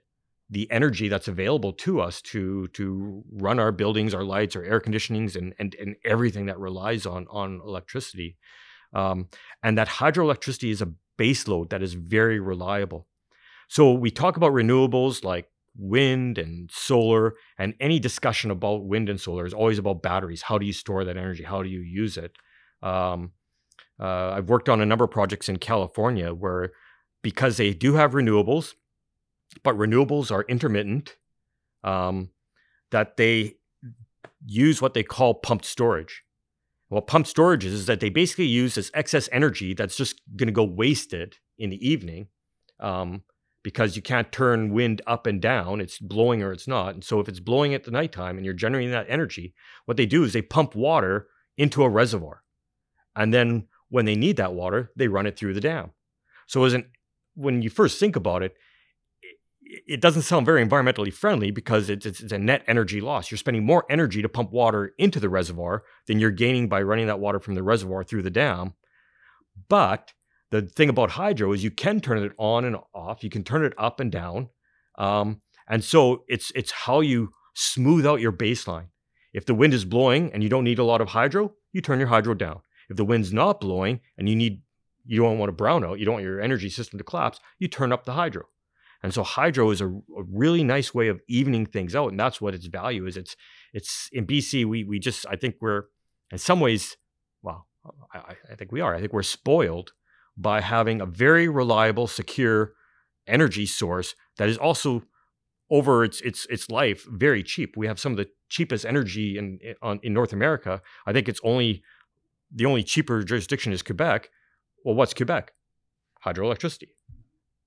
Speaker 2: the energy that's available to us to to run our buildings, our lights, our air conditionings, and and, and everything that relies on on electricity. Um, and that hydroelectricity is a base load that is very reliable. So we talk about renewables like wind and solar, and any discussion about wind and solar is always about batteries. How do you store that energy? How do you use it? Um, uh, I've worked on a number of projects in California where, because they do have renewables, but renewables are intermittent, um, that they use what they call pumped storage. What pumped storage is, is that they basically use this excess energy that's just going to go wasted in the evening um, because you can't turn wind up and down. It's blowing or it's not. And so if it's blowing at the nighttime and you're generating that energy, what they do is they pump water into a reservoir. And then when they need that water, they run it through the dam. So as an, when you first think about it, it doesn't sound very environmentally friendly because it's, it's, it's, a net energy loss. You're spending more energy to pump water into the reservoir than you're gaining by running that water from the reservoir through the dam. But the thing about hydro is you can turn it on and off. You can turn it up and down, um, and so it's it's how you smooth out your baseline. If the wind is blowing and you don't need a lot of hydro, you turn your hydro down. If the wind's not blowing and you need you don't want a brownout, you don't want your energy system to collapse, you turn up the hydro. And so hydro is a, a, really nice way of evening things out, and that's what its value is. It's it's in BC. We we just I think we're in some ways, well, I, I think we are. I think we're spoiled by having a very reliable, secure energy source that is also over its its its life very cheap. We have some of the cheapest energy in in, in North America. I think it's only the only cheaper jurisdiction is Quebec. Well, what's Quebec? Hydroelectricity.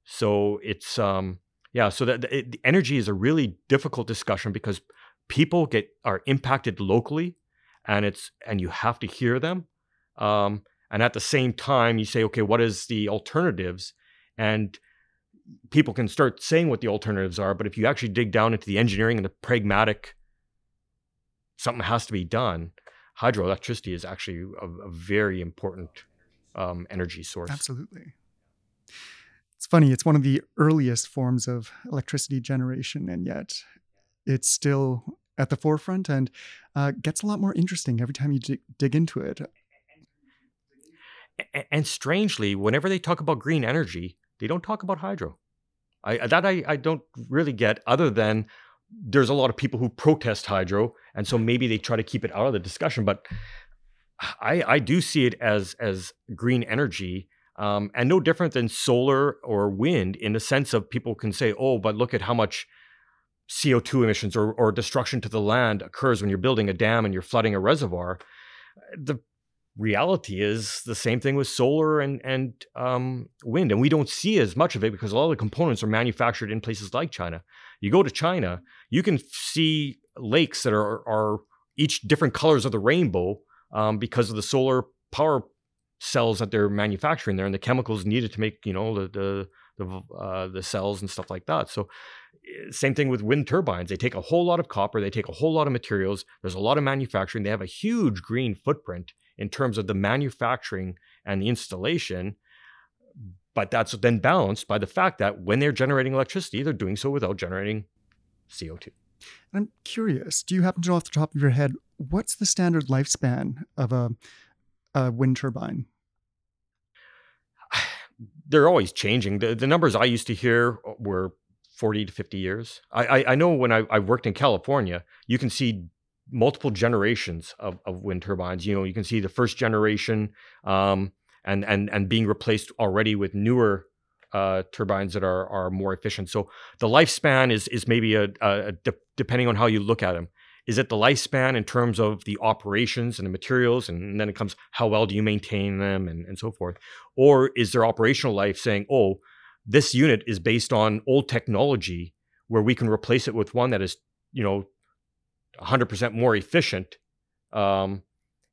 Speaker 2: So it's um yeah, so that the energy is a really difficult discussion because people get are impacted locally and it's and you have to hear them. Um and at the same time you say okay, what is the alternatives? And people can start saying what the alternatives are, but if you actually dig down into the engineering and the pragmatic something has to be done, hydroelectricity is actually a, a very important um, energy source.
Speaker 1: Absolutely. It's funny, it's one of the earliest forms of electricity generation, and yet it's still at the forefront and uh, gets a lot more interesting every time you dig, dig into it.
Speaker 2: And strangely, whenever they talk about green energy, they don't talk about hydro. I, that I, I don't really get, other than there's a lot of people who protest hydro, and so maybe they try to keep it out of the discussion. But I, I do see it as as green energy, um, and no different than solar or wind in the sense of people can say, oh, but look at how much CO2 emissions or, or destruction to the land occurs when you're building a dam and you're flooding a reservoir. The reality is the same thing with solar and and um, wind, and we don't see as much of it because a lot of the components are manufactured in places like China. You go to China, you can see lakes that are are each different colors of the rainbow um, because of the solar power cells that they're manufacturing there and the chemicals needed to make you know the the the, uh, the cells and stuff like that. So eh, same thing with wind turbines. They take a whole lot of copper, they take a whole lot of materials. There's a lot of manufacturing. They have a huge green footprint in terms of the manufacturing and the installation. But that's then balanced by the fact that when they're generating electricity, they're doing so without generating CO2.
Speaker 1: I'm curious, do you happen to know off the top of your head what's the standard lifespan of a, a wind turbine?
Speaker 2: They're always changing. The, the numbers I used to hear were 40 to 50 years. I, I, I know when I, I worked in California, you can see multiple generations of, of wind turbines. You know, you can see the first generation um, and and and being replaced already with newer uh, turbines that are are more efficient. So the lifespan is is maybe a, a, a de- depending on how you look at them. Is it the lifespan in terms of the operations and the materials, and, then it comes how well do you maintain them and, and so forth, or is there operational life saying, oh, this unit is based on old technology where we can replace it with one that is you know 100% more efficient. Um,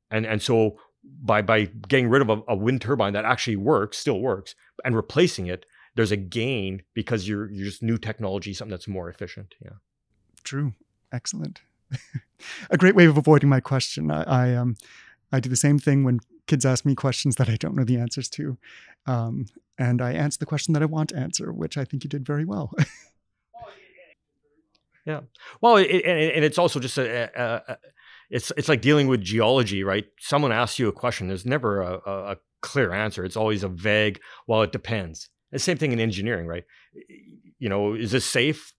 Speaker 2: and, and so by, by getting rid of a, a, wind turbine that actually works, still works, and replacing it, there's a gain because you're, you're just new technology, something that's more efficient. Yeah.
Speaker 1: True. Excellent. A great way of avoiding my question. I, I, um, I do the same thing when kids ask me questions that I don't know the answers to. Um, and I answer the question that I want to answer, which I think you did very well.
Speaker 2: Yeah. Well, it, and, and it's also just a, a, a, it's it's like dealing with geology, right? Someone asks you a question. There's never a, a clear answer. It's always a vague. Well, it depends. The same thing in engineering, right? You know, is this safe?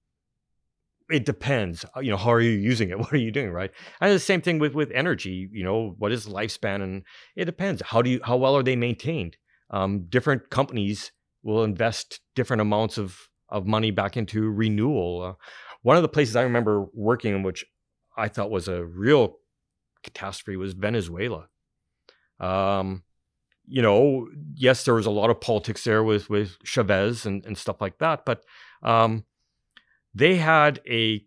Speaker 2: It depends. Uh, you know, how are you using it? What are you doing, right? And the same thing with with energy. You know, what is lifespan? And it depends. How do you how well are they maintained? Um, different companies will invest different amounts of of money back into renewal. Uh, one of the places I remember working in, which I thought was a real catastrophe, was Venezuela. Um, you know, yes, there was a lot of politics there with with Chavez and, and stuff like that, but um, they had a,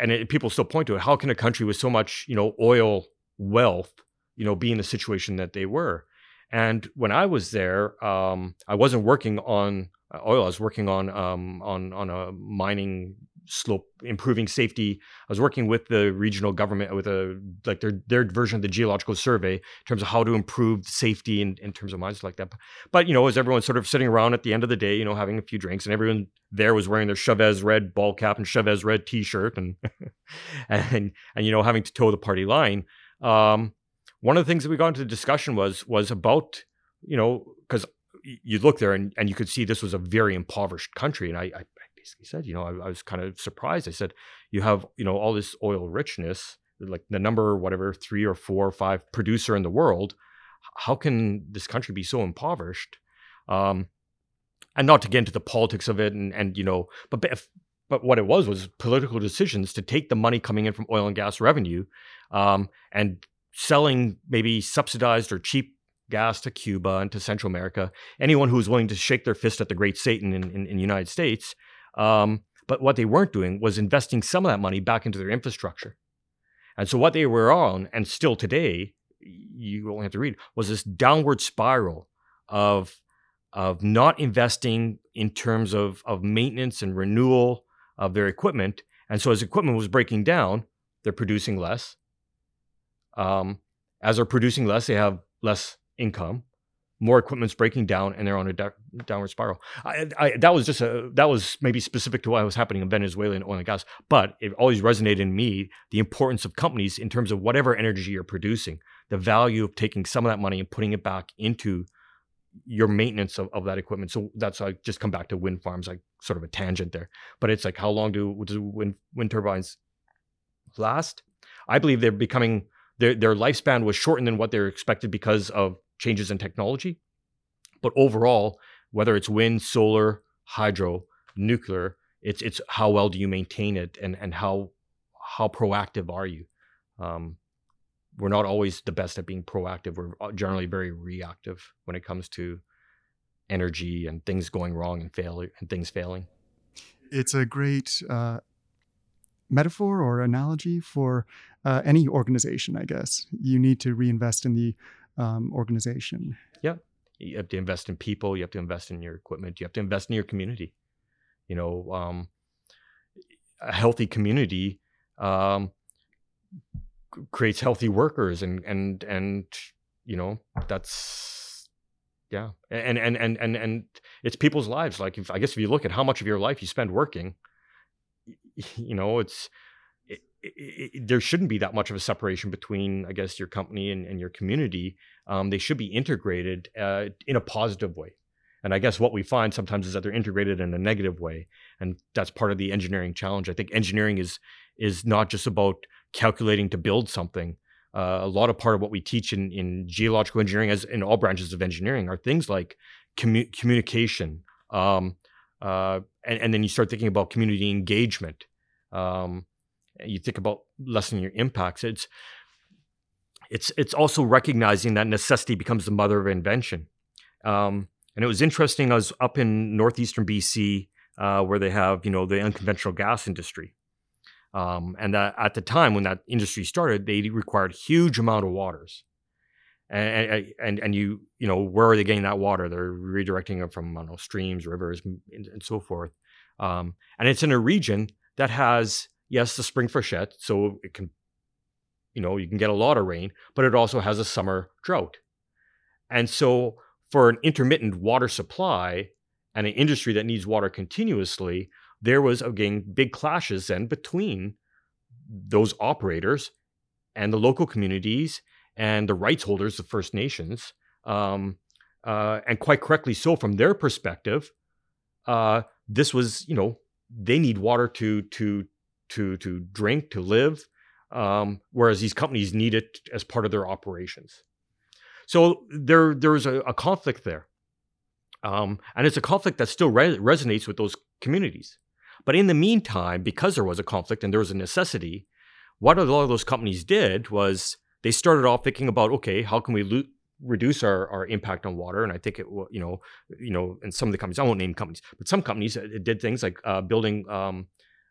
Speaker 2: and it, people still point to it. How can a country with so much, you know, oil wealth, you know, be in the situation that they were? And when I was there, um, I wasn't working on oil. I was working on um, on on a mining slope improving safety i was working with the regional government with a like their their version of the geological survey in terms of how to improve safety in, in terms of mines like that but you know as everyone's sort of sitting around at the end of the day you know having a few drinks and everyone there was wearing their chavez red ball cap and chavez red t-shirt and and and you know having to toe the party line um, one of the things that we got into the discussion was was about you know because you look there and, and you could see this was a very impoverished country. And I, I basically said, you know, I, I, was kind of surprised. I said, you have, you know, all this oil richness, like the number, whatever, three or four or five producer in the world. How can this country be so impoverished? Um, and not to get into the politics of it and, and you know, but if, but what it was was political decisions to take the money coming in from oil and gas revenue um, and selling maybe subsidized or cheap gas to Cuba and to Central America. Anyone who was willing to shake their fist at the great Satan in, in, in the United States. Um, but what they weren't doing was investing some of that money back into their infrastructure. And so what they were on, and still today, you only have to read, was this downward spiral of of not investing in terms of, of maintenance and renewal of their equipment. And so as equipment was breaking down, they're producing less. Um, as they're producing less, they have less income, more equipment's breaking down, and they're on a da- downward spiral. I, I, that was just a that was maybe specific to what was happening in Venezuela and oil and gas, but it always resonated in me the importance of companies in terms of whatever energy you're producing, the value of taking some of that money and putting it back into your maintenance of, of that equipment. So that's I just come back to wind farms, like sort of a tangent there. But it's like how long do, do wind wind turbines last? I believe they're becoming their their lifespan was shortened than what they're expected because of changes in technology. But overall, whether it's wind, solar, hydro, nuclear, it's it's how well do you maintain it and and how how proactive are you? Um, we're not always the best at being proactive. We're uh, generally very reactive when it comes to energy and things going wrong and fail and things failing.
Speaker 1: It's a great uh, metaphor or analogy for uh, any organization, I guess. You need to reinvest in the um, organization.
Speaker 2: Yeah. You have to invest in people, you have to invest in your equipment, you have to invest in your community. You know, um, a healthy community um, creates healthy workers and and and you know that's yeah and and and and and it's people's lives like if i guess if you look at how much of your life you spend working you know it's it, it, there shouldn't be that much of a separation between i guess your company and, and your community. Um, they should be integrated uh, in a positive way. And i guess what we find sometimes is that they're integrated in a negative way and that's part of the engineering challenge. I think engineering is is not just about calculating to build something. Uh, a lot of part of what we teach in, in geological engineering as in all branches of engineering are things like commu- communication um, uh, and, and, then you start thinking about community engagement. Um, you think about lessening your impacts. It's it's it's also recognizing that necessity becomes the mother of invention. Um, and it was interesting. I was up in northeastern BC uh, where they have you know the unconventional gas industry, um, and that at the time when that industry started, they required huge amount of waters and and and you you know where are they getting that water? They're redirecting it from know streams, rivers, and, and so forth. Um, and it's in a region that has yes the spring freshet, so it can you know you can get a lot of rain, but it also has a summer drought. And so for an intermittent water supply and an industry that needs water continuously, there was again big clashes then between those operators and the local communities and the rights holders, the First Nations, um, uh, and quite correctly so from their perspective. Uh, this was, you know, they need water to to to to drink to live, um, whereas these companies need it as part of their operations. So there there's a, a conflict there, um, and it's a conflict that still re- resonates with those communities. But in the meantime, because there was a conflict and there was a necessity, what a lot of those companies did was they started off thinking about okay, how can we lo- reduce our, our impact on water? And I think it you know you know and some of the companies I won't name companies, but some companies uh, did things like uh, building um,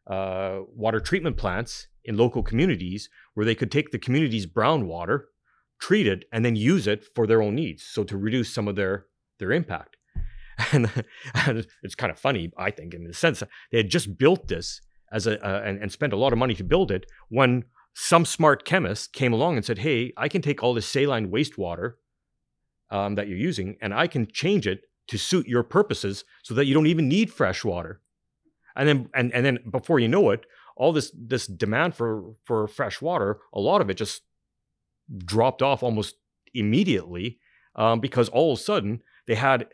Speaker 2: uh, water treatment plants in local communities where they could take the community's brown water, treat it, and then use it for their own needs. So to reduce some of their their impact. And, and it's kind of funny, I think, in the sense they had just built this as a uh, and, and spent a lot of money to build it when some smart chemist came along and said, Hey, I can take all this saline wastewater um, that you're using and I can change it to suit your purposes so that you don't even need fresh water. And then and, and then before you know it, all this this demand for for fresh water, a lot of it just dropped off almost immediately um, because all of a sudden they had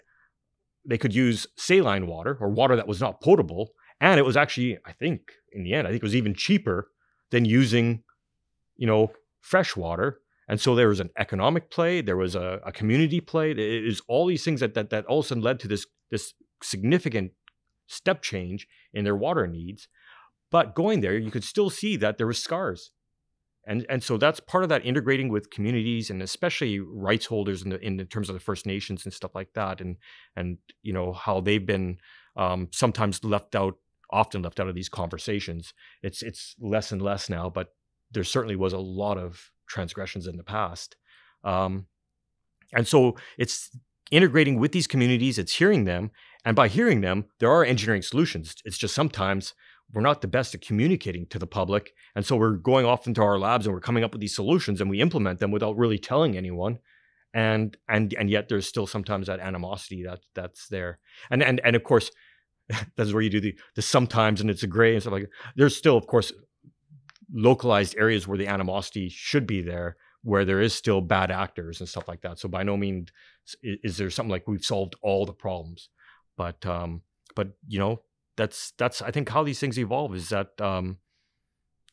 Speaker 2: they could use saline water or water that was not potable, and it was actually, I think, in the end, I think it was even cheaper than using, you know, fresh water. And so there was an economic play, there was a, a community play. It is all these things that, that that all of a sudden led to this this significant step change in their water needs. But going there, you could still see that there were scars. And, and so that's part of that integrating with communities and especially rights holders in the in terms of the First Nations and stuff like that and and you know how they've been um, sometimes left out often left out of these conversations it's it's less and less now but there certainly was a lot of transgressions in the past um, and so it's integrating with these communities it's hearing them and by hearing them there are engineering solutions it's just sometimes we're not the best at communicating to the public. And so we're going off into our labs and we're coming up with these solutions and we implement them without really telling anyone. And and and yet there's still sometimes that animosity that that's there. And and and of course, that's where you do the the sometimes and it's a gray and stuff like that. There's still, of course, localized areas where the animosity should be there, where there is still bad actors and stuff like that. So by no means is, there something like we've solved all the problems. But um, but you know, that's that's I think how these things evolve is that um,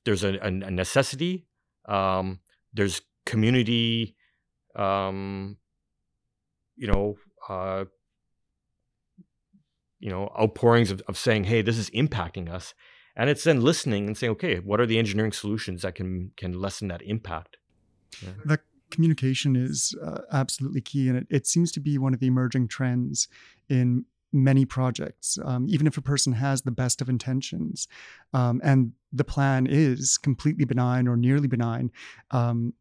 Speaker 2: there's a, a, necessity, um, there's community, um, you know, uh, you know, outpourings of, of saying, "Hey, this is impacting us," and it's then listening and saying, "Okay, what are the engineering solutions that can can lessen that impact?"
Speaker 1: Yeah. The communication is uh, absolutely key, and it, it seems to be one of the emerging trends in many projects, um, even if a person has the best of intentions um, and the plan is completely benign or nearly benign. Um,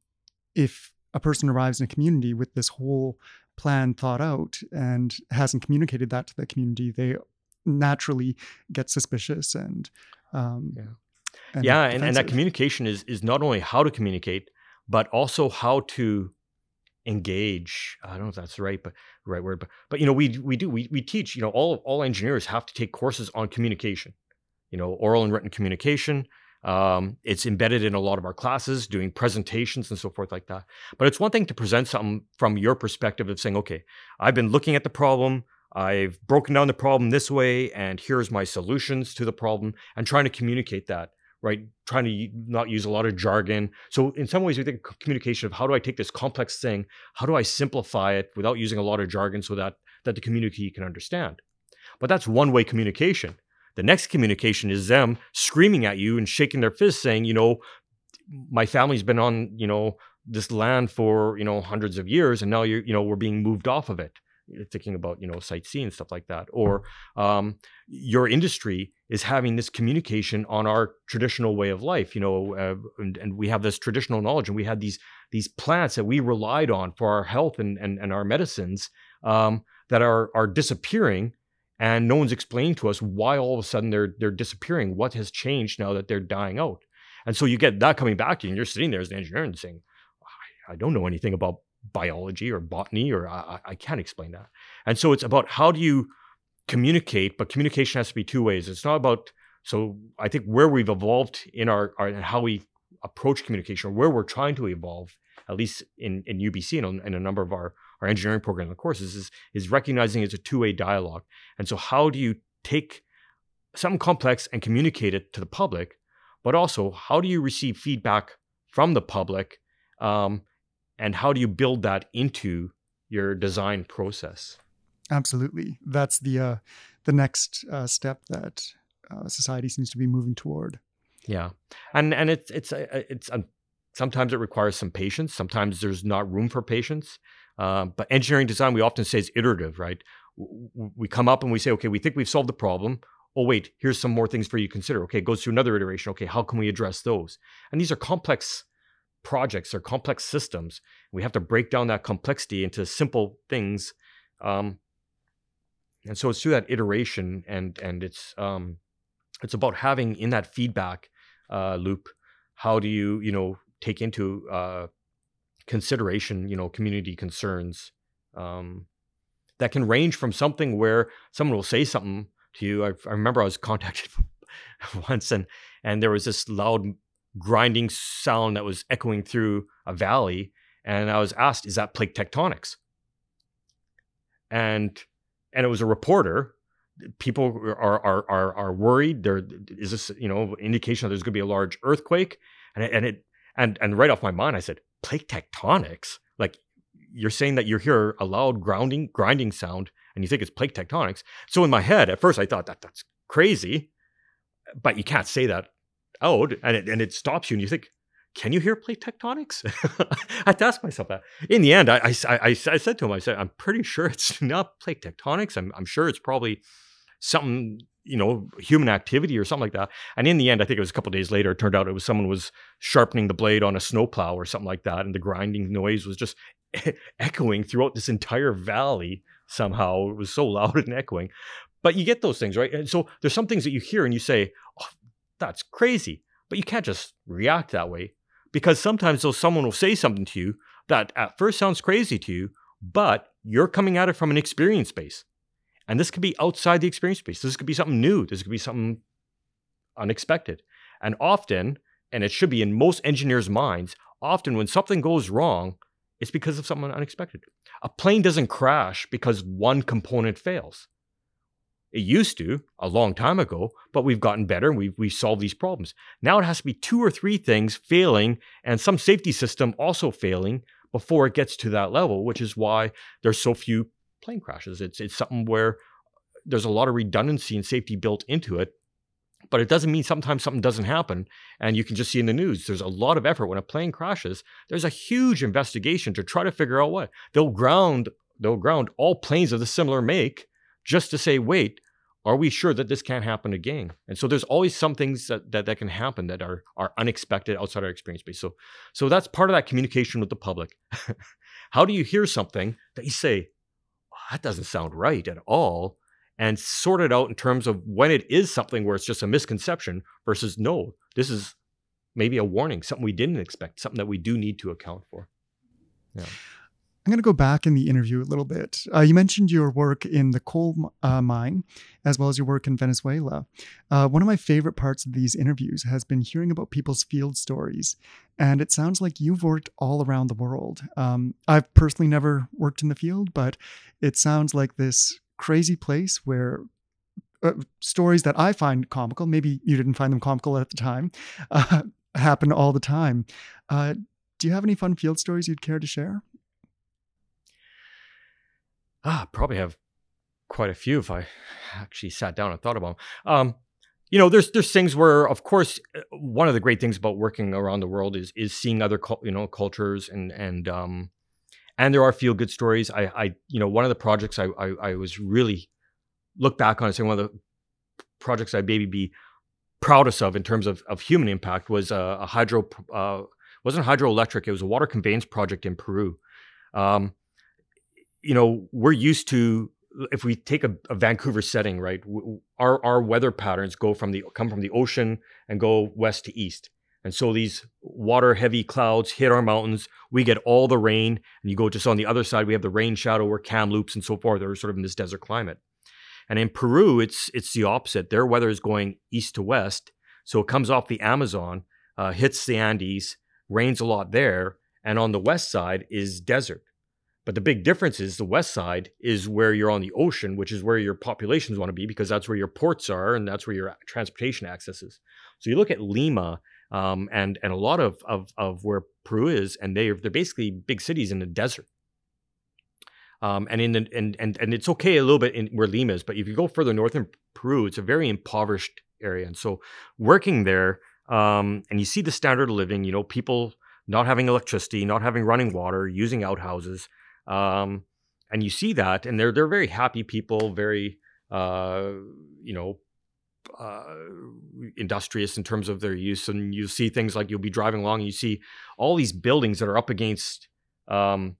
Speaker 1: if a person arrives in a community with this whole plan thought out and hasn't communicated that to the community, they naturally get suspicious and
Speaker 2: um, yeah, and, yeah and, and that communication is is not only how to communicate, but also how to engage i don't know if that's the right but right word but but you know we we do we, we teach you know all all engineers have to take courses on communication you know oral and written communication. Um, it's embedded in a lot of our classes doing presentations and so forth like that. But it's one thing to present something from your perspective of saying okay i've been looking at the problem i've broken down the problem this way and here's my solutions to the problem and trying to communicate that right? Trying to not use a lot of jargon. So in some ways, we think communication of how do I take this complex thing, how do I simplify it without using a lot of jargon so that that the community can understand. But that's one way communication. The next communication is them screaming at you and shaking their fists, saying, you know, my family's been on, you know, this land for you know hundreds of years, and now you're, you know, we're being moved off of it thinking about you know sightseeing stuff like that or um, your industry is having this communication on our traditional way of life you know uh, and, and, we have this traditional knowledge and we had these these plants that we relied on for our health and and, and our medicines um, that are are disappearing and no one's explaining to us why all of a sudden they're they're disappearing what has changed now that they're dying out? And so you get that coming back to you and you're sitting there as an engineer and saying I don't know anything about biology or botany or I, I can't explain that. And so it's about how do you communicate, but communication has to be two ways. It's not about so I think where we've evolved in our, our how we approach communication, or where we're trying to evolve, at least in, in UBC and in a number of our, our engineering program and courses, is, is recognizing it's a two-way dialogue. And so how do you take something complex and communicate it to the public, but also how do you receive feedback from the public um, and how do you build that into your design process?
Speaker 1: Absolutely. That's the uh, the next uh, step that uh, society seems to be moving toward.
Speaker 2: Yeah. And and it's it's uh, it's um, sometimes it requires some patience. Sometimes there's not room for patience. Um, but engineering design we often say is iterative right? We come up and we say okay we think we've solved the problem. Oh wait here's some more things for you to consider. Okay it goes through another iteration. Okay how can we address those? And these are complex projects or complex systems. We have to break down that complexity into simple things. Um, and so it's through that iteration and and it's um, it's about having in that feedback uh, loop how do you you know take into uh, consideration you know community concerns um, that can range from something where someone will say something to you I, I remember i was contacted once and and there was this loud grinding sound that was echoing through a valley. And I was asked, is that plate tectonics? And and it was a reporter. People are are are, are worried. There is this you know indication that there's going to be a large earthquake, and it, and it and and right off my mind, I said plate tectonics. Like you're saying that you hear a loud grounding grinding sound, and you think it's plate tectonics. So in my head, at first, I thought that that's crazy, but you can't say that Oh, out, and it, and it stops you, and you think can you hear plate tectonics? I had to ask myself that. In the end, I, I, I, I, said to him, I said, I'm pretty sure it's not plate tectonics. I'm, I'm sure it's probably something, you know, human activity or something like that. And in the end, I think it was a couple days later, it turned out it was someone was sharpening the blade on a snowplow or something like that. And the grinding noise was just echoing throughout this entire valley somehow. It was so loud and echoing. But you get those things, right? And so there's some things that you hear and you say, oh, that's crazy. But you can't just react that way because sometimes though someone will say something to you that at first sounds crazy to you, but you're coming at it from an experience base. And this could be outside the experience base. This could be something new. This could be something unexpected. And often, and it should be in most engineers' minds, often when something goes wrong, it's because of something unexpected. A plane doesn't crash because one component fails. It used to a long time ago, but we've gotten better and we've, we've solved these problems. Now it has to be two or three things failing and some safety system also failing before it gets to that level, which is why there's so few plane crashes. It's, it's something where there's a lot of redundancy and safety built into it, but it doesn't mean sometimes something doesn't happen. And you can just see in the news, there's a lot of effort when a plane crashes. There's a huge investigation to try to figure out what they'll ground. They'll ground all planes of the similar make just to say, wait, are we sure that this can't happen again? And so there's always some things that, that, that can happen that are, are unexpected outside our experience base. So, so that's part of that communication with the public. How do you hear something that you say, that doesn't sound right at all? And sort it out in terms of when it is something where it's just a misconception versus no, this is maybe a warning, something we didn't expect, something that we do need to account for.
Speaker 1: Yeah. I'm going to go back in the interview a little bit. Uh, you mentioned your work in the coal uh, mine, as well as your work in Venezuela. Uh, one of my favorite parts of these interviews has been hearing about people's field stories. And it sounds like you've worked all around the world. Um, I've personally never worked in the field, but it sounds like this crazy place where uh, stories that I find comical, maybe you didn't find them comical at the time, happen all the time. Uh, do you have any fun field stories you'd care to share?
Speaker 2: Ah, probably have quite a few if I actually sat down and thought about them. Um, you know, there's there's things where, of course, uh, one of the great things about working around the world is is seeing other you know cultures and and um, and there are feel good stories. I I you know one of the projects I I, I was really look back on and say one of the projects I maybe be proudest of in terms of, of human impact was a, a hydro uh, wasn't hydroelectric. It was a water conveyance project in Peru. Um, you know, we're used to if we take a, a Vancouver setting, right? Our our weather patterns go from the come from the ocean and go west to east. And so these water heavy clouds hit our mountains. We get all the rain. And you go just on the other side, we have the rain shadow or Kamloops and so forth. They're sort of in this desert climate. And in Peru, it's it's the opposite. Their weather is going east to west. So it comes off the Amazon, uh, hits the Andes, rains a lot there. And on the west side is desert. But the big difference is the west side is where you're on the ocean, which is where your populations want to be because that's where your ports are and that's where your transportation access is. So you look at Lima um, and and a lot of, of of where Peru is, and they are, they're basically big cities in the desert. Um, and in the, and and and it's okay a little bit in where Lima is, but if you go further north in Peru, it's a very impoverished area. And so working there, um, and you see the standard of living, you know, people not having electricity, not having running water, using outhouses. Um, and you see that, and they're they're very happy people, very uh, you know uh, industrious in terms of their use. And you see things like you'll be driving along and you see all these buildings that are up against um,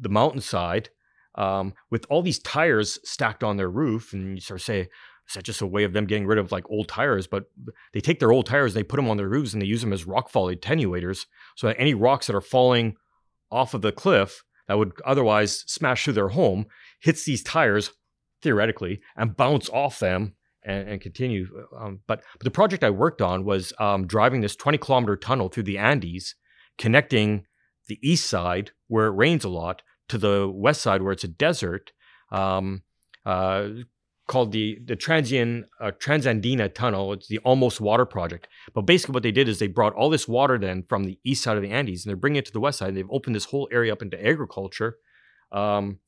Speaker 2: the mountainside um, with all these tires stacked on their roof. And you sort of say, is that just a way of them getting rid of like old tires? But they take their old tires, they put them on their roofs, and they use them as rockfall attenuators. So that any rocks that are falling off of the cliff that would otherwise smash through their home hits these tires theoretically and bounce off them and, and continue. Um, but, but, the project I worked on was um, driving this 20 kilometer tunnel through the Andes, connecting the east side where it rains a lot to the west side where it's a desert. Um, uh, called the the Transian uh, Transandina Tunnel. It's the Olmos Water Project. But basically, what they did is they brought all this water then from the east side of the Andes, and they're bringing it to the west side. And they've opened this whole area up into agriculture, um,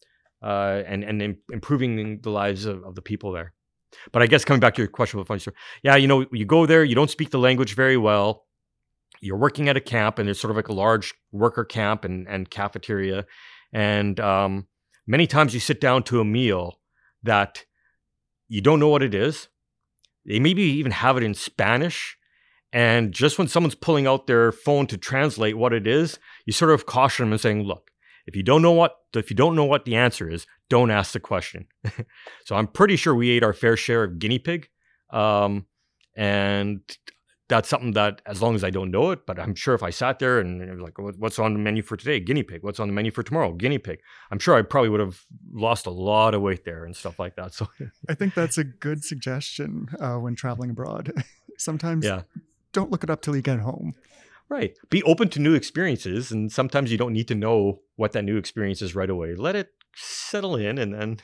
Speaker 2: uh, and and improving the lives of, of, the people there. But I guess coming back to your question about funny story, yeah, you know, you go there, you don't speak the language very well. You're working at a camp, and there's sort of like a large worker camp and and cafeteria, and um, many times you sit down to a meal that you don't know what it is. They maybe even have it in Spanish. And just when someone's pulling out their phone to translate what it is, you sort of caution them and saying, look, if you don't know what if you don't know what the answer is, don't ask the question. so I'm pretty sure we ate our fair share of guinea pig. Um, and that's something that as long as I don't know it, but I'm sure if I sat there and like, what's on the menu for today? Guinea pig. What's on the menu for tomorrow? Guinea pig. I'm sure I probably would have lost a lot of weight there and stuff like that. So
Speaker 1: I think that's a good suggestion uh, when traveling abroad. sometimes yeah. don't look it up till you get home.
Speaker 2: Right. Be open to new experiences. And sometimes you don't need to know what that new experience is right away. Let it settle in and then.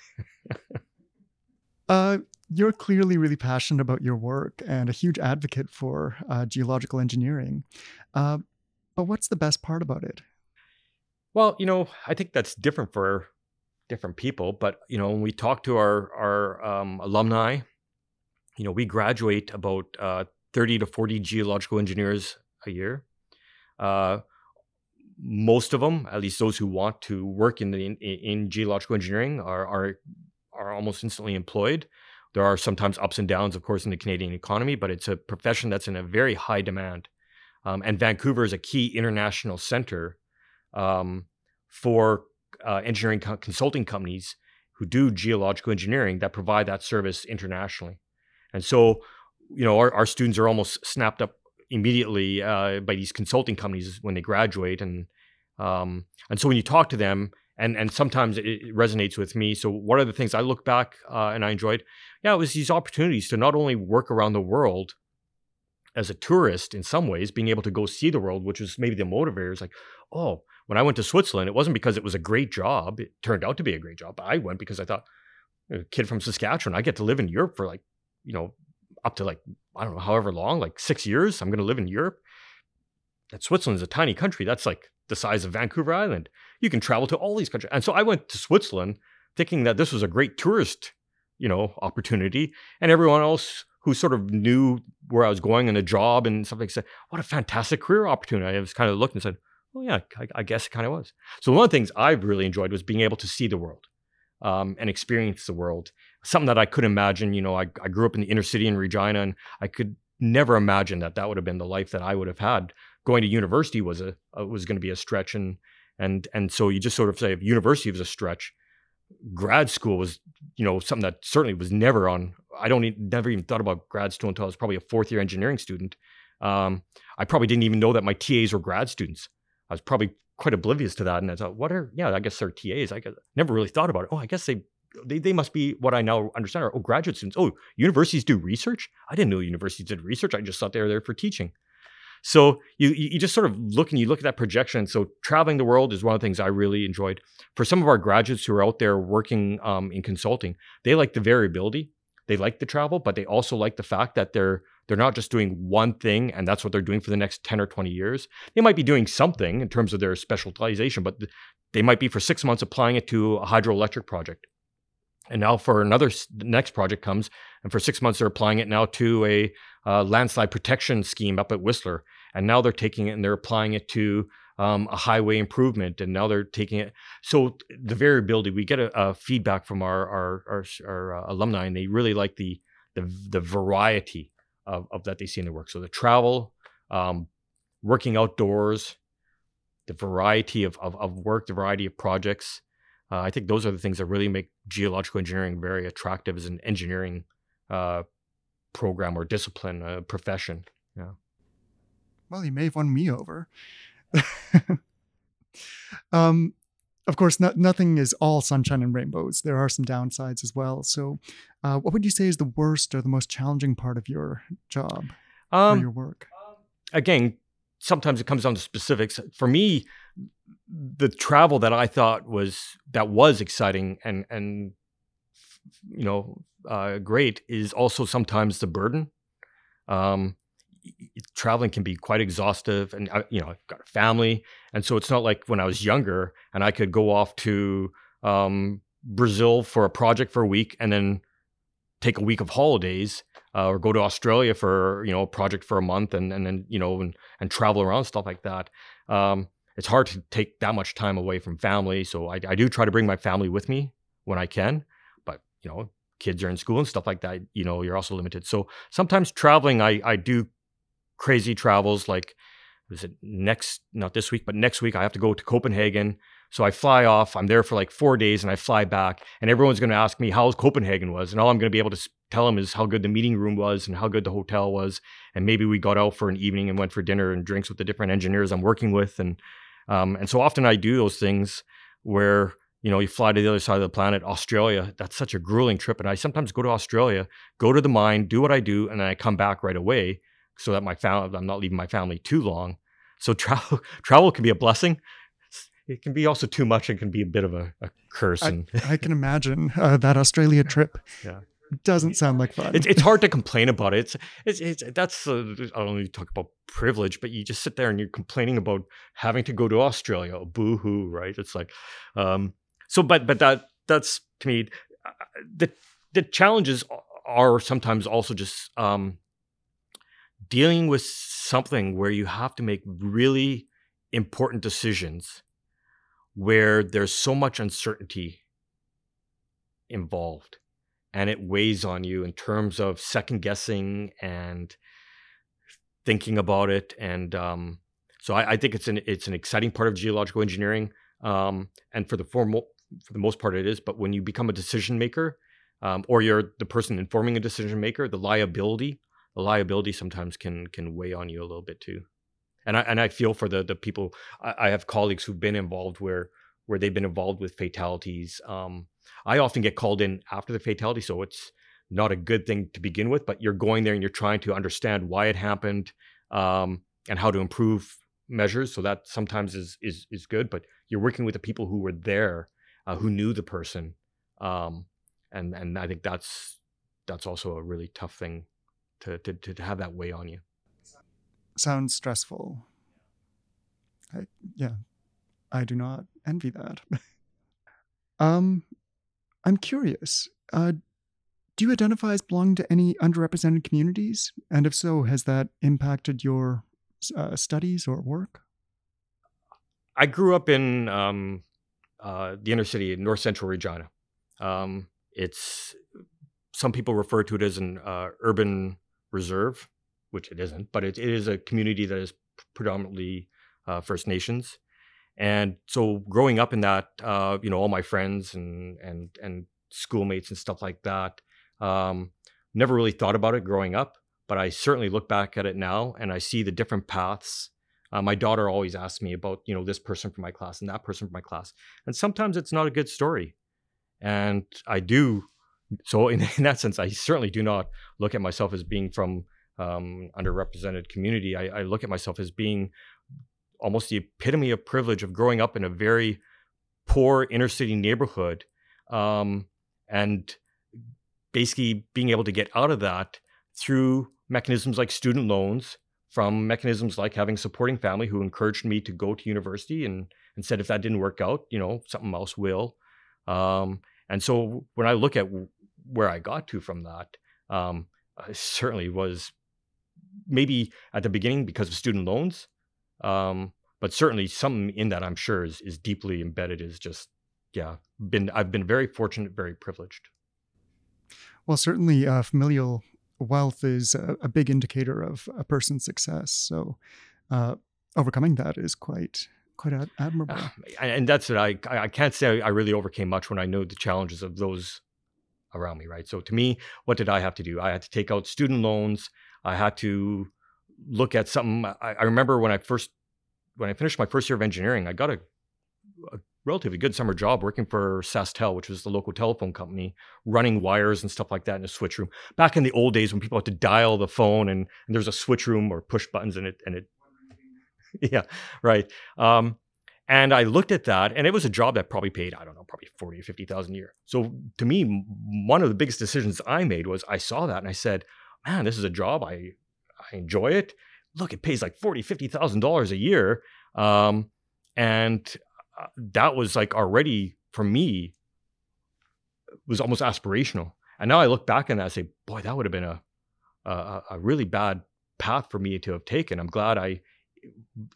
Speaker 1: uh, you're clearly really passionate about your work and a huge advocate for uh, geological engineering. Uh, but what's the best part about it?
Speaker 2: Well, you know, I think that's different for different people. But you know, when we talk to our our um, alumni, you know, we graduate about uh, thirty to forty geological engineers a year. Uh, most of them, at least those who want to work in the in, in geological engineering, are are are almost instantly employed. There are sometimes ups and downs, of course, in the Canadian economy, but it's a profession that's in a very high demand. Um, and Vancouver is a key international center um, for uh, engineering co- consulting companies who do geological engineering that provide that service internationally. And so, you know, our, our students are almost snapped up immediately uh, by these consulting companies when they graduate, and um, and so when you talk to them, and and sometimes it resonates with me. So one of the things I look back uh, and I enjoyed, yeah, it was these opportunities to not only work around the world as a tourist in some ways, being able to go see the world, which was maybe the motivator. Is like, oh, when I went to Switzerland, it wasn't because it was a great job. It turned out to be a great job. I went because I thought, a kid from Saskatchewan, I get to live in Europe for like, you know, up to like I don't know, however long, like six years. I'm going to live in Europe. That Switzerland's a tiny country. That's like the size of Vancouver Island. You can travel to all these countries. And so I went to Switzerland thinking that this was a great tourist, you know, opportunity. And everyone else who sort of knew where I was going and a job and something said, what a fantastic career opportunity. I was kind of looked and said, oh yeah, I, I guess it kind of was. So one of the things I've really enjoyed was being able to see the world um, and experience the world. Something that I could imagine, you know, I, I grew up in the inner city in Regina and I could never imagine that that would have been the life that I would have had going to university was a, a was going to be a stretch and and and so you just sort of say if university was a stretch grad school was you know something that certainly was never on i don't never even thought about grad school until i was probably a fourth year engineering student um, i probably didn't even know that my tas were grad students i was probably quite oblivious to that and i thought what are yeah i guess they're tas i never really thought about it oh i guess they they, they must be what I now understand are oh graduate students. Oh, universities do research. I didn't know universities did research. I just thought they were there for teaching. So you you just sort of look and you look at that projection. So traveling the world is one of the things I really enjoyed. For some of our graduates who are out there working um, in consulting, they like the variability. They like the travel, but they also like the fact that they're they're not just doing one thing and that's what they're doing for the next 10 or 20 years. They might be doing something in terms of their specialization, but they might be for six months applying it to a hydroelectric project. And now for another next project comes, and for six months they're applying it now to a uh, landslide protection scheme up at Whistler, and now they're taking it and they're applying it to um, a highway improvement, and now they're taking it. So the variability, we get a, a feedback from our our, our, our uh, alumni, and they really like the the, the variety of, of that they see in their work. So the travel, um, working outdoors, the variety of, of, of work, the variety of projects. Uh, I think those are the things that really make geological engineering very attractive as an engineering uh, program or discipline, uh, profession. Yeah.
Speaker 1: Well, you may have won me over. um, of course, no, nothing is all sunshine and rainbows. There are some downsides as well. So, uh, what would you say is the worst or the most challenging part of your job um, or your work?
Speaker 2: Again, sometimes it comes down to specifics. For me, the travel that I thought was that was exciting and and you know, uh, great is also sometimes the burden. Um, traveling can be quite exhaustive, and I, you know, I've got a family, and so it's not like when I was younger and I could go off to um, Brazil for a project for a week and then take a week of holidays uh, or go to Australia for you know a project for a month and and then you know and and travel around stuff like that. Um, it's hard to take that much time away from family, so I, I do try to bring my family with me when I can. But you know, kids are in school and stuff like that. You know, you're also limited. So sometimes traveling, I I do crazy travels like is it next not this week but next week i have to go to copenhagen so i fly off i'm there for like four days and i fly back and everyone's going to ask me how copenhagen was and all i'm going to be able to tell them is how good the meeting room was and how good the hotel was and maybe we got out for an evening and went for dinner and drinks with the different engineers i'm working with and um, and so often i do those things where you know you fly to the other side of the planet australia that's such a grueling trip and i sometimes go to australia go to the mine do what i do and then i come back right away so that my family i'm not leaving my family too long so travel travel can be a blessing it can be also too much and can be a bit of a, a curse.
Speaker 1: I, I, can imagine uh, that Australia trip.
Speaker 2: Yeah
Speaker 1: doesn't sound like fun.
Speaker 2: It's, it's hard to complain about it. It's, it's, it's that's uh, I don't know. You talk about privilege, but you just sit there and you're complaining about having to go to Australia. Boo hoo, right? It's like, um, so, but but that that's to me uh, the the challenges are sometimes also just um, dealing with something where you have to make really important decisions where there's so much uncertainty involved and it weighs on you in terms of second guessing and thinking about it. And um, so I, I, think it's an it's an exciting part of geological engineering. Um, and for the formal, for the most part, it is. But when you become a decision maker, um, or you're the person informing a decision maker, the liability, the liability sometimes can can weigh on you a little bit too. And I and I feel for the the people. I, I have colleagues who've been involved where where they've been involved with fatalities. Um, I often get called in after the fatality, so it's not a good thing to begin with. But you're going there and you're trying to understand why it happened um, and how to improve measures. So that sometimes is is is good. But you're working with the people who were there, uh, who knew the person, um, and and I think that's that's also a really tough thing to to to have that weigh on you.
Speaker 1: Sounds stressful. I, yeah, I do not envy that. um, I'm curious. Uh, do you identify as belonging to any underrepresented communities? And if so, has that impacted your uh, studies or work?
Speaker 2: I grew up in um, uh, the inner city north central Regina. Um, it's some people refer to it as an uh, urban reserve, which it isn't, but it, it is a community that is predominantly uh, First Nations and so growing up in that uh, you know all my friends and and and schoolmates and stuff like that um, never really thought about it growing up but i certainly look back at it now and i see the different paths. Uh, my daughter always asks me about you know this person from my class and that person from my class and sometimes it's not a good story. And i do so in, in that sense i certainly do not look at myself as being from um, underrepresented community. I, I look at myself as being almost the epitome of privilege of growing up in a very poor inner city neighborhood um, and basically being able to get out of that through mechanisms like student loans from mechanisms like having supporting family who encouraged me to go to university and, and said if that didn't work out you know something else will. Um, and so when i look at where i got to from that um, I certainly was maybe at the beginning because of student loans um, but certainly something in that I'm sure is is deeply embedded is just yeah been I've been very fortunate, very privileged.
Speaker 1: Well, certainly uh, familial wealth is a, a, big indicator of a person's success. So uh, overcoming that is quite quite ad- admirable. Uh,
Speaker 2: and that's it. I I can't say I really overcame much when I know the challenges of those around me. Right. So to me, what did I have to do? I had to take out student loans. I had to look at something. I, I remember when I first when I finished my first year of engineering, I got a, a relatively good summer job working for SaskTel, which was the local telephone company, running wires and stuff like that in a switch room. Back in the old days when people had to dial the phone and, and there's a switch room or push buttons in it and it yeah, right. Um, And I looked at that, and it was a job that probably paid, I don't know, probably 40 or 50,000 a year. So to me, one of the biggest decisions I made was I saw that and I said, man, this is a job. I, I enjoy it. Look, it pays like 40, $50,000 a year. Um, and uh, that was like already for me was almost aspirational. And now I look back and I say, boy, that would have been a, a, a really bad path for me to have taken. I'm glad I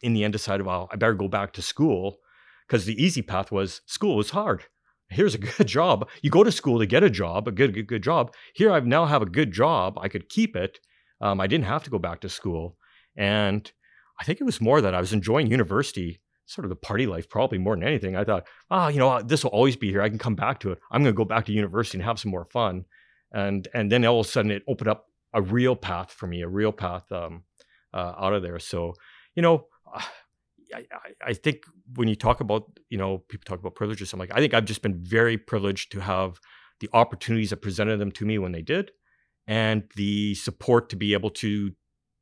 Speaker 2: in the end decided, well, I better go back to school because the easy path was school was hard. Here's a good job. You go to school to get a job, a good, good, good job. Here I now have a good job. I could keep it. Um, I didn't have to go back to school. And I think it was more that I was enjoying university, sort of the party life, probably more than anything. I thought, ah, oh, you know, this will always be here. I can come back to it. I'm going to go back to university and have some more fun. And and then all of a sudden, it opened up a real path for me, a real path um, uh, out of there. So you know, I, I, think when you talk about, you know, people talk about privileges, I'm like, I think I've just been very privileged to have the opportunities that presented them to me when they did, and the support to be able to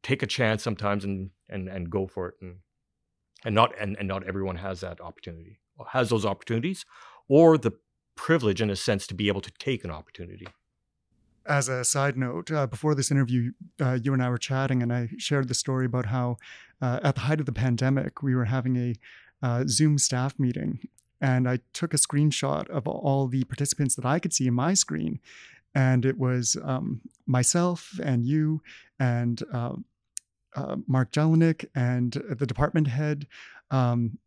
Speaker 2: take a chance sometimes and and and go for it, and and not and, and not everyone has that opportunity, has those opportunities, or the privilege in a sense to be able to take an opportunity.
Speaker 1: As a side note, uh, before this interview, uh, you and I were chatting, and I shared the story about how, uh, at the height of the pandemic, we were having a uh, Zoom staff meeting, and I took a screenshot of all the participants that I could see in my screen, and it was um, myself and you and uh, uh, Mark Jellinek and the department head. Um,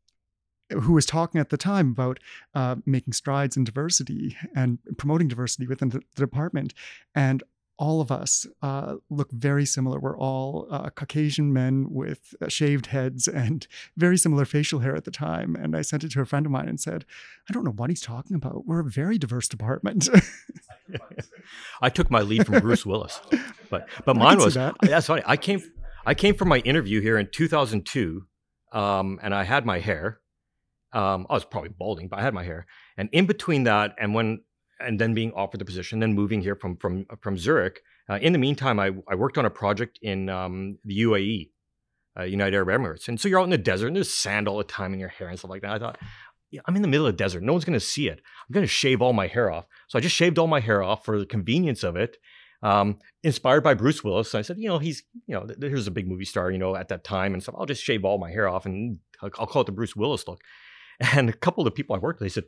Speaker 1: who was talking at the time about uh, making strides in diversity and promoting diversity within the, the department. And all of us uh, look very similar. We're all uh, Caucasian men with uh, shaved heads and very similar facial hair at the time. And I sent it to a friend of mine and said, I don't know what he's talking about. We're a very diverse department.
Speaker 2: I took my lead from Bruce Willis, but but mine was that. that's funny. I came I came from my interview here in 2002, um, and I had my hair, um, I was probably balding, but I had my hair. And in between that, and when and then being offered the position, then moving here from from from Zurich. Uh, in the meantime, I, I worked on a project in um, the UAE, uh, United Arab Emirates, and so you're out in the desert, and there's sand all the time in your hair and stuff like that. I thought, yeah, I'm in the middle of the desert. No one's going to see it. I'm going to shave all my hair off. So I just shaved all my hair off for the convenience of it. Um, inspired by Bruce Willis, I said, you know, he's, you know, here's a big movie star, you know, at that time, and stuff. I'll just shave all my hair off, and I'll, I'll call it the Bruce Willis look. And a couple of the people I worked with, they said,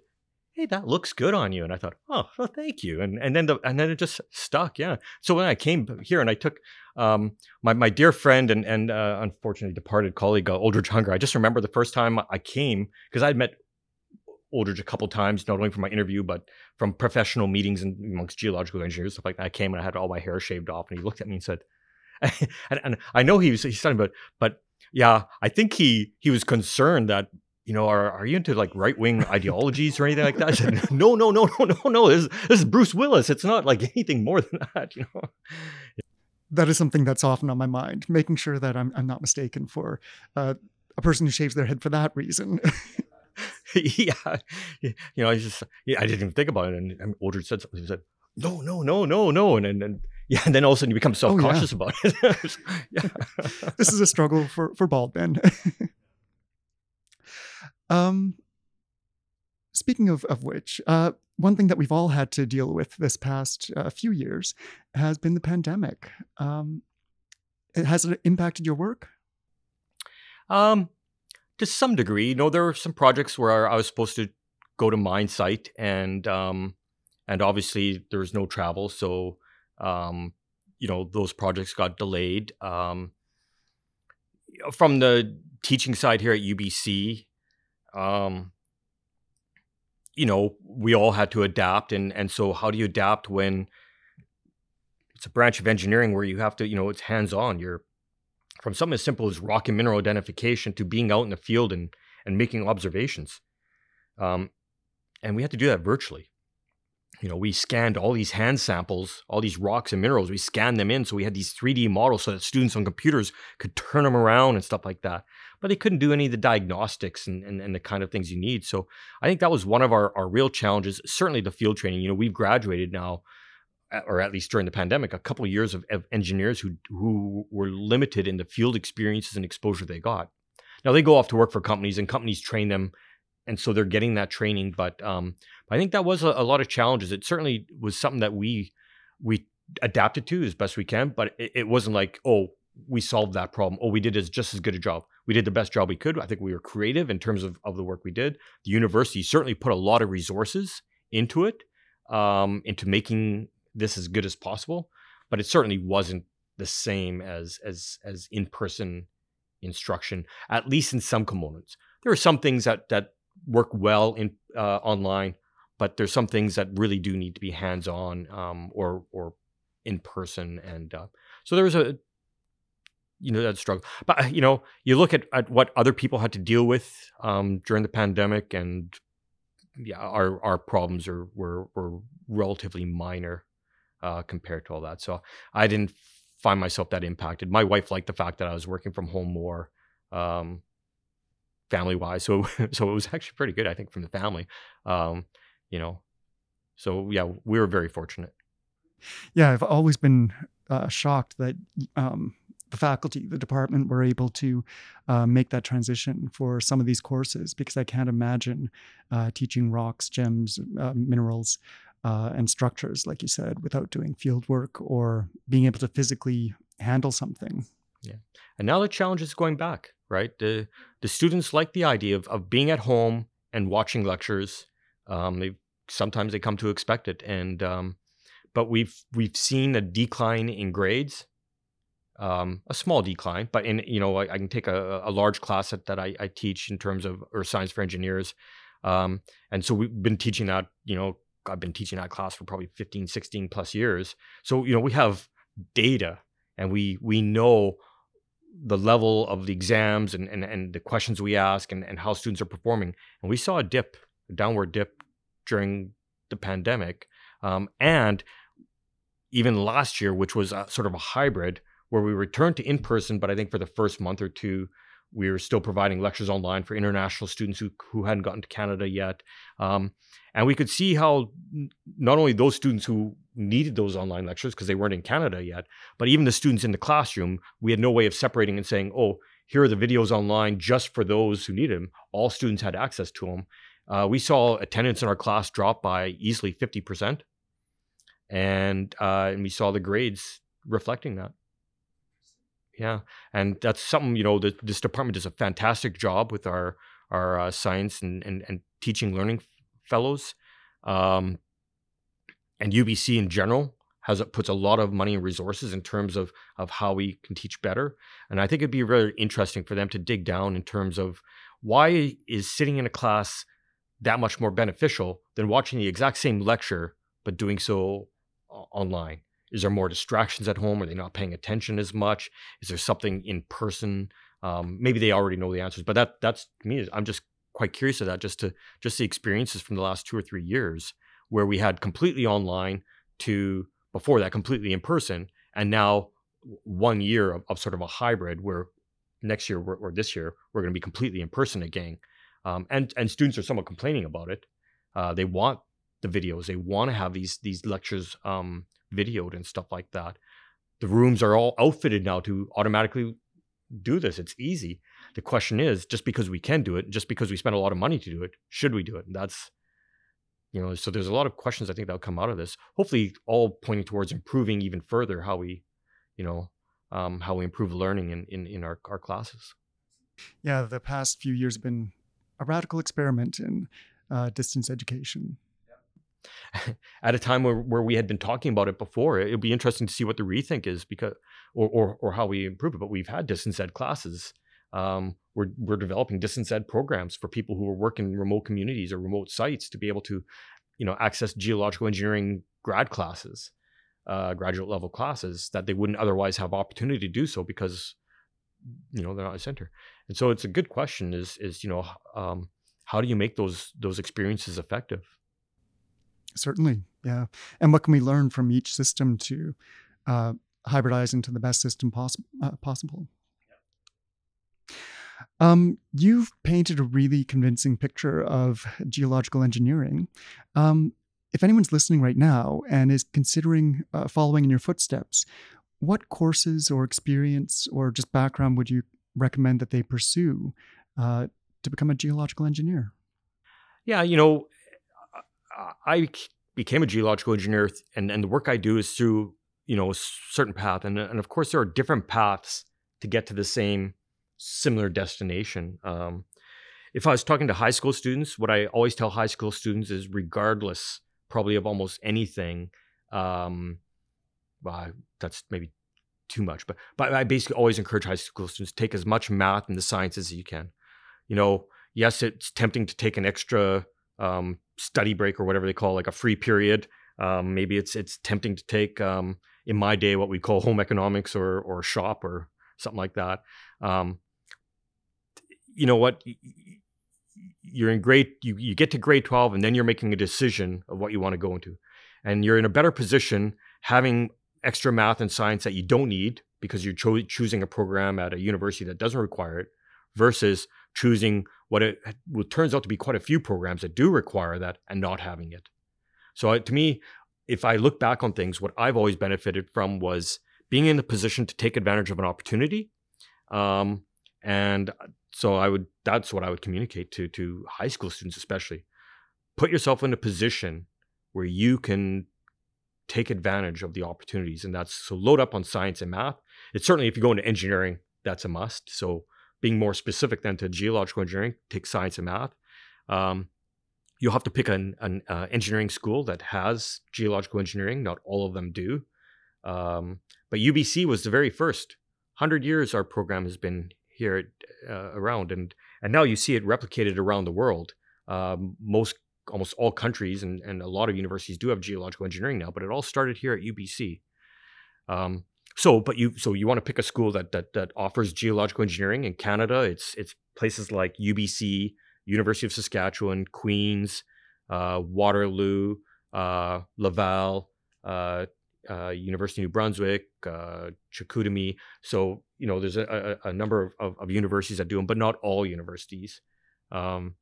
Speaker 2: "Hey, that looks good on you." And I thought, "Oh, well, thank you." And and then the and then it just stuck. Yeah. So when I came here and I took um, my my dear friend and and uh, unfortunately departed colleague uh, Oldrich Hungr, I just remember the first time I came because I'd met Oldrich a couple times, not only from my interview, but from professional meetings and amongst geological engineers, stuff like that. I came and I had all my hair shaved off, and he looked at me and said, and, and, I know he was he's talking about, but yeah, I think he he was concerned that you know, are, are you into like right wing ideologies or anything like that? I said, no, no, no, no, no, no. This, this is Bruce Willis. It's not like anything more than that, you know.
Speaker 1: That is something that's often on my mind, making sure that I'm, I'm not mistaken for uh, a person who shaves their head for that reason.
Speaker 2: yeah, you know, I just yeah, I didn't even think about it. And, and Oldrich said something. He said, "No, no, no, no, no," and and, and yeah, and then all of a sudden you become self conscious oh, yeah. about it.
Speaker 1: yeah. this is a struggle for for bald men. Um, speaking of, of which, uh, one thing that we've all had to deal with this past uh, few years has been the pandemic. Um, has it impacted your work?
Speaker 2: Um, to some degree. You know, there were some projects where I was supposed to go to mine site, and um, and obviously there was no travel, so um, you know those projects got delayed. Um, from the teaching side here at UBC, um, you know, we all had to adapt. And, and so, how do you adapt when it's a branch of engineering where you have to, you know, it's hands on? You're from something as simple as rock and mineral identification to being out in the field and, and making observations. Um, and we had to do that virtually you know, we scanned all these hand samples, all these rocks and minerals. We scanned them in, so we had these 3D models, so that students on computers could turn them around and stuff like that. But they couldn't do any of the diagnostics and, and, and the kind of things you need. So I think that was one of our, our real challenges. Certainly the field training. You know, we've graduated now, or at least during the pandemic, a couple of years of, of engineers who who were limited in the field experiences and exposure they got. Now they go off to work for companies, and companies train them and so they're getting that training. But um, I think that was a, a, lot of challenges. It certainly was something that we we adapted to as best we can, but it, it wasn't like oh we solved that problem. Oh, we did as just as good a job. We did the best job we could. I think we were creative in terms of, of the work we did. The university certainly put a lot of resources into it, um, into making this as good as possible. But it certainly wasn't the same as as as in person instruction, at least in some components. There are some things that that work well in uh, online, but there's some things that really do need to be hands on um, or or in person. And uh, so there was a you know that struggle. But uh, you know, you look at, at what other people had to deal with um, during the pandemic, and yeah, our our problems are were were relatively minor uh, compared to all that. So I didn't find myself that impacted. My wife liked the fact that I was working from home more, um, family wise. So so it was actually pretty good, I think, from the family. Um, you know, so yeah, we were very fortunate.
Speaker 1: Yeah, I've always been uh, shocked that um, the faculty, the department, were able to uh, make that transition for some of these courses because I can't imagine uh, teaching rocks, gems, uh, minerals uh, and structures, like you said, without doing field work or being able to physically handle something.
Speaker 2: Yeah. And now the challenge is going back, right? The the students like the idea of, of being at home and watching lectures. Um, they sometimes they come to expect it, and um, but we've we've seen a decline in grades, um, a small decline, but in you know I, I can take a, a large class that, that I, I, teach in terms of or science for engineers, um, and so we've been teaching that you know I've been teaching that class for probably 15, 16 plus years. So, you know, we have data and we we know the level of the exams and, and, and the questions we ask and, and how students are performing. And we saw a dip, a downward dip during the pandemic. Um, and even last year, which was a, sort of a hybrid where we returned to in person, but I think for the first month or two, we were still providing lectures online for international students who, who hadn't gotten to Canada yet. Um, and we could see how not only those students who needed those online lectures because they weren't in Canada yet, but even the students in the classroom, we had no way of separating and saying, oh, here are the videos online just for those who need them. All students had access to them. Uh, we saw attendance in our class drop by easily 50%. And, uh, and we saw the grades reflecting that. Yeah. And that's something, you know, that this department does a fantastic job with our, our uh, science and, and, and teaching learning fellows. Um, and UBC in general has puts a lot of money and resources in terms of of how we can teach better. And I think it'd be very interesting for them to dig down in terms of why is sitting in a class that much more beneficial than watching the exact same lecture but doing so online? Is there more distractions at home? Are they not paying attention as much? Is there something in person? Um, maybe they already know the answers, but that that's me. I'm just quite curious of that just to just the experiences from the last two or three years where we had completely online to before that completely in person and now one year of, of sort of a hybrid where next year or this year we're going to be completely in person again um, and and students are somewhat complaining about it uh, they want the videos they want to have these these lectures um, videoed and stuff like that the rooms are all outfitted now to automatically do this it's easy the question is, just because we can do it, just because we spend a lot of money to do it, should we do it? That's, you know, so there's a lot of questions I think that'll come out of this. Hopefully, all pointing towards improving even further how we, you know, um, how we improve learning in in, in our, our classes.
Speaker 1: Yeah, the past few years have been a radical experiment in uh, distance education.
Speaker 2: At a time where, where we had been talking about it before, it'd be interesting to see what the rethink is because, or, or, or how we improve it. But we've had distance ed classes um, we're, we're developing distance ed programs for people who are working in remote communities or remote sites to be able to, you know, access geological engineering grad classes, uh, graduate level classes that they wouldn't otherwise have opportunity to do so because, you know, they're not a center. And so it's a good question: is is you know, um, how do you make those those experiences effective?
Speaker 1: Certainly, yeah. And what can we learn from each system to uh, hybridize into the best system poss- uh, possible? Um, you've painted a really convincing picture of geological engineering. Um, if anyone's listening right now and is considering uh, following in your footsteps, what courses or experience or just background would you recommend that they pursue uh, to become a geological engineer?
Speaker 2: Yeah, you know, I became a geological engineer, and and the work I do is through you know a certain path, and and of course there are different paths to get to the same similar destination. Um, if I was talking to high school students, what I always tell high school students is, regardless, probably of almost anything, um, well, that's maybe too much, but but I basically always encourage high school students take as much math and the sciences as you can. You know, yes, it's tempting to take an extra um, study break or whatever they call it, like a free period. Um, maybe it's it's tempting to take um, in my day what we call home economics or or shop or something like that. Um, you know what? You're in grade, you, you get to grade 12, and then you're making a decision of what you want to go into. And you're in a better position having extra math and science that you don't need because you're cho- choosing a program at a university that doesn't require it versus choosing what it well, turns out to be quite a few programs that do require that and not having it. So uh, to me, if I look back on things, what I've always benefited from was being in the position to take advantage of an opportunity. Um, and so I would that's what I would communicate to to high school students especially. Put yourself in a position where you can take advantage of the opportunities and that's so load up on science and math. It's certainly if you go into engineering, that's a must. So being more specific than to geological engineering, take science and math. Um, you'll have to pick an, an uh, engineering school that has geological engineering. Not all of them do. Um, but UBC was the very first. 100 years our program has been here uh, around, and, and now you see it replicated around the world. Um, most, almost all countries and, and a lot of universities do have geological engineering now, but it all started here at UBC. Um, so, but you so you want to pick a school that that that offers geological engineering in Canada. It's it's places like UBC, University of Saskatchewan, Queens, uh, Waterloo, uh, Laval, uh, uh University of New Brunswick, uh, Chicoutimi. So you know there's a, a, a number of, of, of, universities that do them, but not all universities. Um,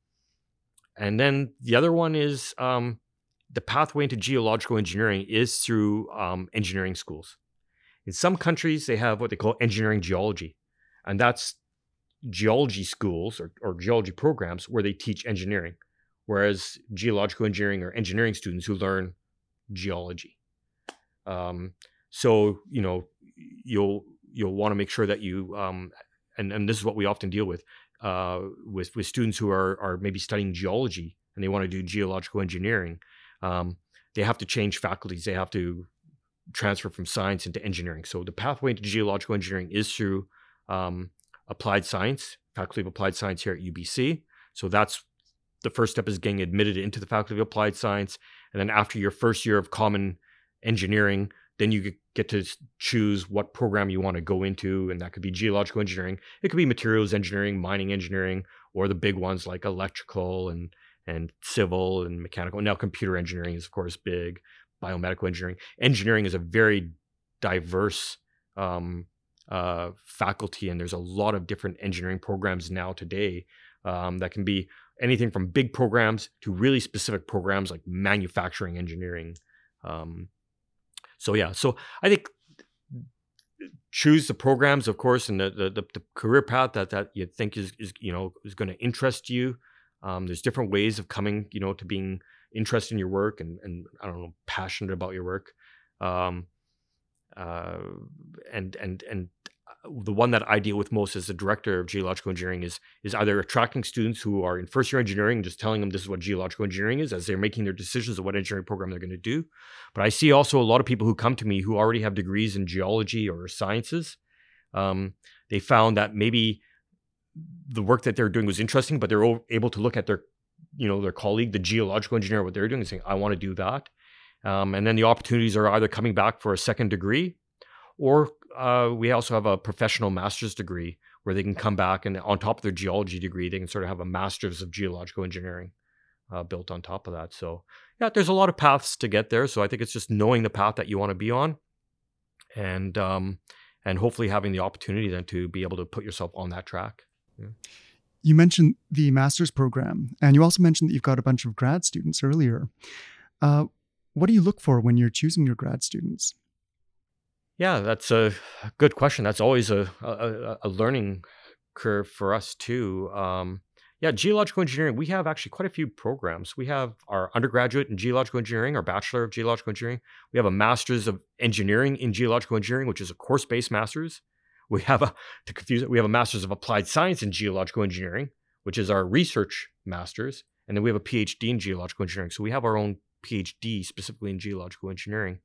Speaker 2: and then the other one is um, the pathway into geological engineering is through um, engineering schools. In some countries, they have what they call engineering geology, and that's geology schools or, or geology programs where they teach engineering, whereas geological engineering or engineering students who learn geology. Um, so you know you'll you'll want to make sure that you um, and and this is what we often deal with uh, with with students who are are maybe studying geology and they want to do geological engineering. Um, they have to change faculties. They have to transfer from science into engineering. So the pathway into geological engineering is through um, applied science, Faculty of Applied Science here at UBC. So that's the first step is getting admitted into the Faculty of Applied Science. And then after your first year of common engineering, then you get to choose what program you want to go into. And that could be geological engineering, it could be materials engineering, mining engineering, or the big ones like electrical and and civil and mechanical. Now computer engineering is of course big, biomedical engineering. Engineering is a very diverse um, uh, faculty, and there's a lot of different engineering programs now today um, that can be anything from big programs to really specific programs like manufacturing engineering. Um, so yeah, so I think choose the programs, of course, and the the, the career path that that you think is is you know is going to interest you. Um, there's different ways of coming, you know, to being interest in your work and, and I don't know, passionate about your work. Um, uh, and and and uh, the one that I deal with most as the director of geological engineering is is either attracting students who are in first year engineering and just telling them this is what geological engineering is as they're making their decisions of what engineering program they're going to do. But I see also a lot of people who come to me who already have degrees in geology or sciences. Um, they found that maybe the work that they're doing was interesting, but they're able to look at their you know their colleague, the geological engineer, what they're doing, and saying, "I want to do that." Um, and then the opportunities are either coming back for a second degree, or uh, we also have a professional master's degree where they can come back and on top of their geology degree, they can sort of have a master's of geological engineering uh, built on top of that. So yeah, there's a lot of paths to get there. So I think it's just knowing the path that you want to be on, and um, and hopefully having the opportunity then to be able to put yourself on that track. Yeah.
Speaker 1: You mentioned the master's program, and you also mentioned that you've got a bunch of grad students earlier. Uh, what do you look for when you're choosing your grad students?
Speaker 2: Yeah, that's a good question. That's always a, a, a learning curve for us too. Um, yeah, geological engineering, we have actually quite a few programs. We have our undergraduate in geological engineering, our bachelor of geological engineering. We have a master's of engineering in geological engineering, which is a course-based master's. We have a to confuse it, we have a master's of applied science in geological engineering, which is our research master's, and then we have a PhD in geological engineering. So we have our own PhD specifically in geological engineering.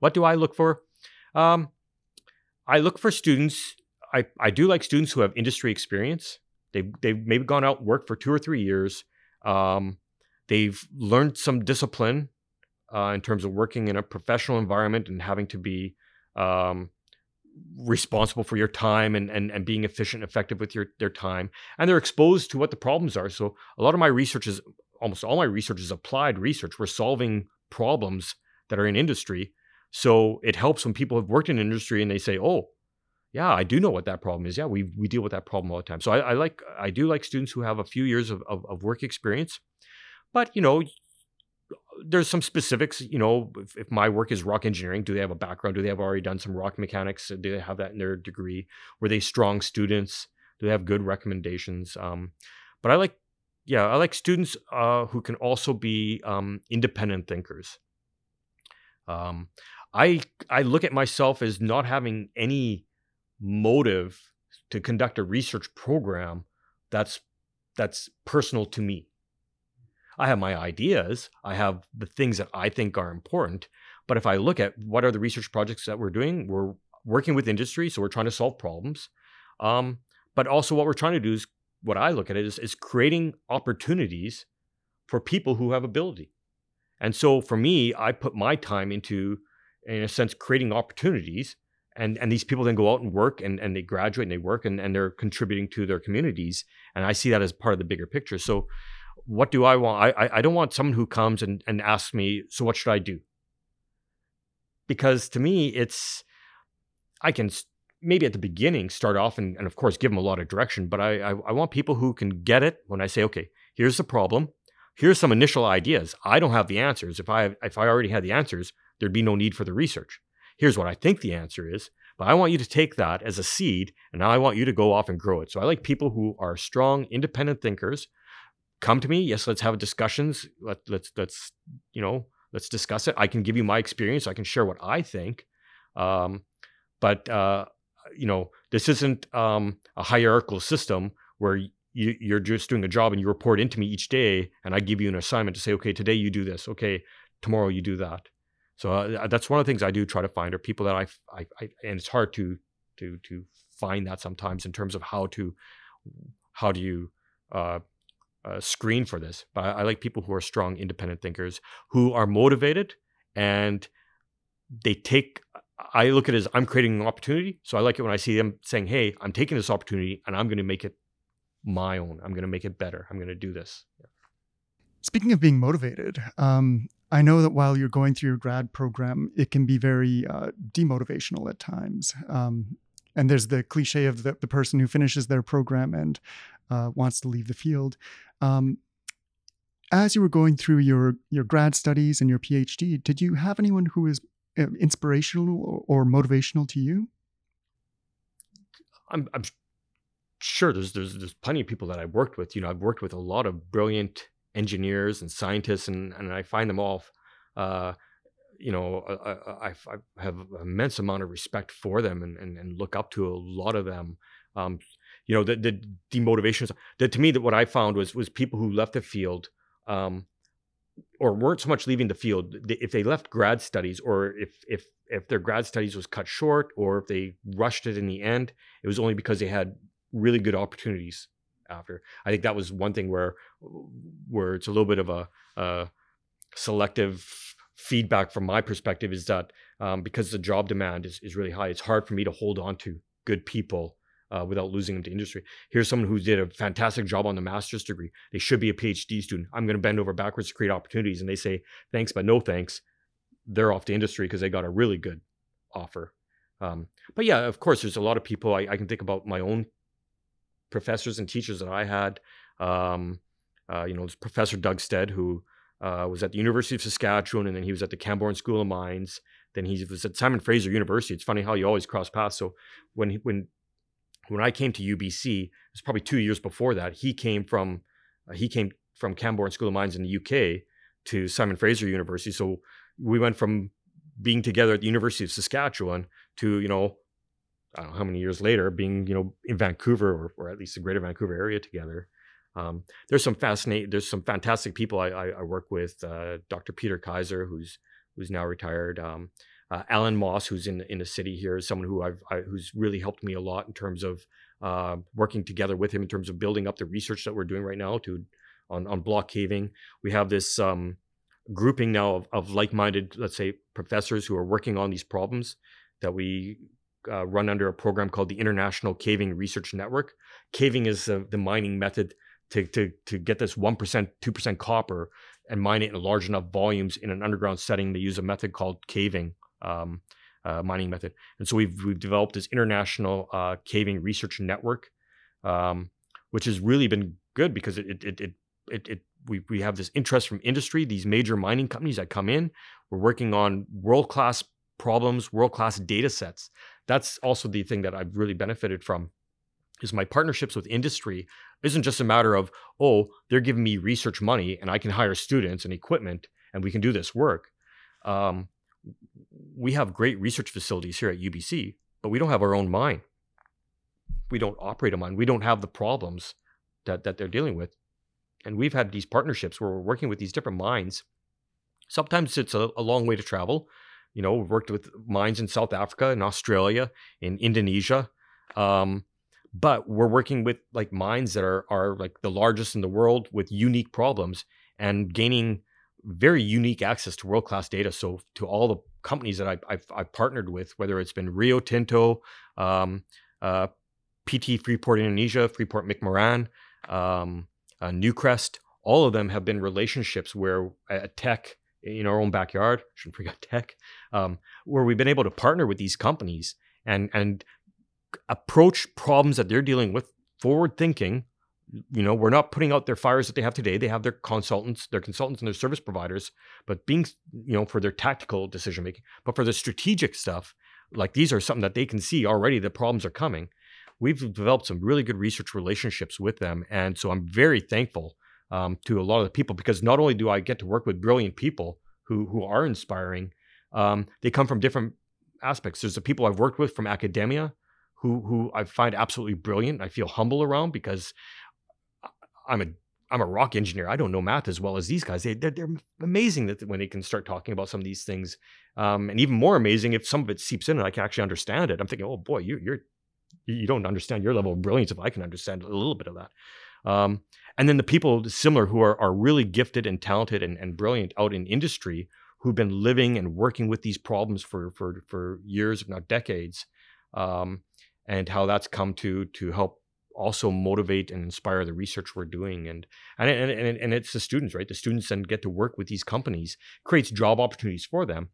Speaker 2: What do I look for? Um, I look for students. I, I do like students who have industry experience. They've, they've maybe gone out and worked for two or three years. Um, they've learned some discipline uh, in terms of working in a professional environment and having to be um, responsible for your time and, and, and being efficient and effective with your their time. And they're exposed to what the problems are. So a lot of my research is almost all my research is applied research. We're solving problems that are in industry. So it helps when people have worked in industry and they say, oh, yeah, I do know what that problem is. Yeah, we we deal with that problem all the time. So I, I like I do like students who have a few years of, of, of, work experience, but you know, there's some specifics. You know, if, if, my work is rock engineering, do they have a background? Do they have already done some rock mechanics? Do they have that in their degree? Were they strong students? Do they have good recommendations? Um, but I like, yeah, I like students uh, who can also be um, independent thinkers. Um, I I look at myself as not having any motive to conduct a research program that's that's personal to me. I have my ideas, I have the things that I think are important, but if I look at what are the research projects that we're doing, we're working with industry, so we're trying to solve problems. Um, but also what we're trying to do is what I look at it is, is creating opportunities for people who have ability. And so for me, I put my time into, in a sense, creating opportunities and and these people then go out and work and, and they graduate and they work and, and they're contributing to their communities and i see that as part of the bigger picture so what do i want? I i don't want someone who comes and, and asks me so what should i do? Because to me it's i can maybe at the beginning start off and, and of course give them a lot of direction but I, I i want people who can get it when i say okay here's the problem. Here's some initial ideas. I don't have the answers. If i if i already had the answers there'd be no need for the research. Here's what I think the answer is, but I want you to take that as a seed and now I want you to go off and grow it. So I like people who are strong, independent thinkers. Come to me. Yes, let's have discussions. Let, let's let's you know let's discuss it. I can give you my experience. I can share what I think. Um, but uh, you know, this isn't um, a hierarchical system where you, you're just doing a job and you report into me each day, and I give you an assignment to say, okay, today you do this. Okay, tomorrow you do that. So uh, that's one of the things I do try to find are people that I, I, I, and it's hard to to to find that sometimes in terms of how to how do you uh, uh, screen for this. But I, I like people who are strong, independent thinkers who are motivated and they take. I look at it as I'm creating an opportunity. So I like it when I see them saying, "Hey, I'm taking this opportunity and I'm going to make it my own. I'm going to make it better. I'm going to do this."
Speaker 1: Speaking of being motivated, um, I know that while you're going through your grad program, it can be very uh, demotivational at times. Um, and there's the cliche of the, the person who finishes their program and uh, wants to leave the field. Um, as you were going through your your grad studies and your PhD, did you have anyone who was uh, inspirational or, motivational to you?
Speaker 2: I'm, I'm sure there's there's there's plenty of people that I've worked with. You know, I've worked with a lot of brilliant engineers and scientists, and, and I find them all, uh, you know, I, I, I, have immense amount of respect for them and, and, and look up to a lot of them. Um, you know, the, the demotivations that to me that what I found was was people who left the field um, or weren't so much leaving the field if they left grad studies or if if if their grad studies was cut short or if they rushed it in the end it was only because they had really good opportunities after. I think that was one thing where where it's a little bit of a, a selective feedback from my perspective is that um, because the job demand is, is really high, it's hard for me to hold on to good people uh, without losing them to industry. Here's someone who did a fantastic job on the master's degree. They should be a PhD student. I'm going to bend over backwards to create opportunities. And they say, thanks, but no thanks. They're off to industry because they got a really good offer. Um, but yeah, of course, there's a lot of people. I, I, can think about my own professors and teachers that I had. Um, uh, you know, Professor Doug Stead, who uh, was at the University of Saskatchewan, and then he was at the Camborne School of Mines. Then he was at Simon Fraser University. It's funny how you always cross paths. So when he, when when I came to UBC, it was probably two years before that. He came from Uh, he came from Camborne School of Mines in the UK to Simon Fraser University. So we went from being together at the University of Saskatchewan to, you know, I don't know how many years later, being, you know, in Vancouver or, or at least the greater Vancouver area together. Um, there's some fascinating, there's some fantastic people I, I, I work with. Uh, Dr. Peter Kaiser, who's who's now retired. Um, uh, Alan Moss, who's in in the city here, is someone who I've I, who's really helped me a lot in terms of uh, working together with him in terms of building up the research that we're doing right now to on on block caving. We have this um, grouping now of, of like-minded, let's say, professors who are working on these problems that we uh, run under a program called the International Caving Research Network. Caving is uh, the mining method to, to, to get this 1%, 2% copper and mine it in large enough volumes in an underground setting. They use a method called caving. Um, uh, mining method, and so we've we've developed this international uh, caving research network, um, which has really been good because it it it, it, it we, we have this interest from industry, these major mining companies that come in. We're working on world class problems, world class data sets. That's also the thing that I've really benefited from is my partnerships with industry isn't just a matter of, oh, they're giving me research money and I can hire students and equipment and we can do this work. Um, we have great research facilities here at UBC, but we don't have our own mine. We don't operate a mine. We don't have the problems that, that they're dealing with. And we've had these partnerships where we're working with these different mines. Sometimes it's a, a long way to travel. You know, we've worked with mines in South Africa, in Australia, in Indonesia. Um, but we're working with like mines that are are like the largest in the world with unique problems and gaining very unique access to world class data. So to all the companies that I, I've, I've, partnered with, whether it's been Rio Tinto, um, uh, PT Freeport Indonesia, Freeport McMoRan, um, uh, Newcrest, all of them have been relationships where at Teck in our own backyard, shouldn't forget Teck, um, where we've been able to partner with these companies and and approach problems that they're dealing with forward thinking you know we're not putting out their fires that they have today. They have their consultants their consultants and their service providers but being you know for their tactical decision making but for the strategic stuff like these are something that they can see already the problems are coming. We've developed some really good research relationships with them and so i'm very thankful um, to a lot of the people because not only do i get to work with brilliant people who who are inspiring um, they come from different aspects. There's the people i've worked with from academia who who I find absolutely brilliant. I feel humble around because I'm a I'm a rock engineer. I don't know math as well as these guys. They, they're, they're amazing that when they can start talking about some of these things, um, and even more amazing if some of it seeps in and I can actually understand it. I'm thinking, oh boy, you, you're you don't understand your level of brilliance if I can understand a little bit of that. Um, and then the people similar who are are really gifted and talented and, and brilliant out in industry who've been living and working with these problems for for for years, if not decades, um, and how that's come to to help also motivate and inspire the research we're doing and and and, and, and it's the students right? The students then get to work with these companies creates job opportunities for them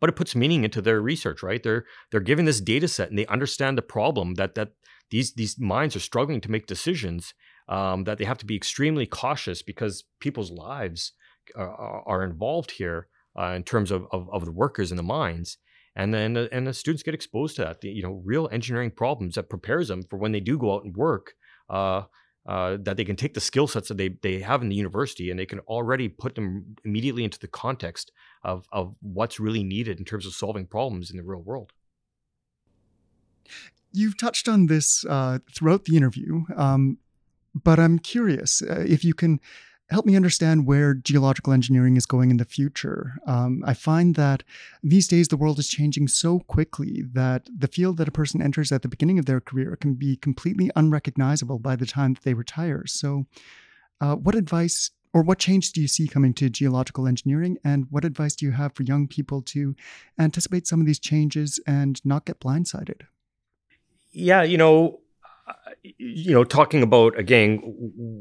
Speaker 2: but it puts meaning into their research right? They're they're given this data set and they understand the problem that that these these minds are struggling to make decisions um, that they have to be extremely cautious because people's lives are, are involved here uh, in terms of, of, of the workers in the mines and then and the students get exposed to that the, you know real engineering problems that prepares them for when they do go out and work uh, uh, that they can take the skill sets that they, they have in the university and they can already put them immediately into the context of, of what's really needed in terms of solving problems in the real world.
Speaker 1: You've touched on this uh, throughout the interview, um, but I'm curious uh, if you can help me understand where geological engineering is going in the future. Um, I find that these days the world is changing so quickly that the field that a person enters at the beginning of their career can be completely unrecognizable by the time that they retire. So, uh, what advice or what change do you see coming to geological engineering, and what advice do you have for young people to anticipate some of these changes and not get blindsided?
Speaker 2: Yeah, you know, you know, talking about again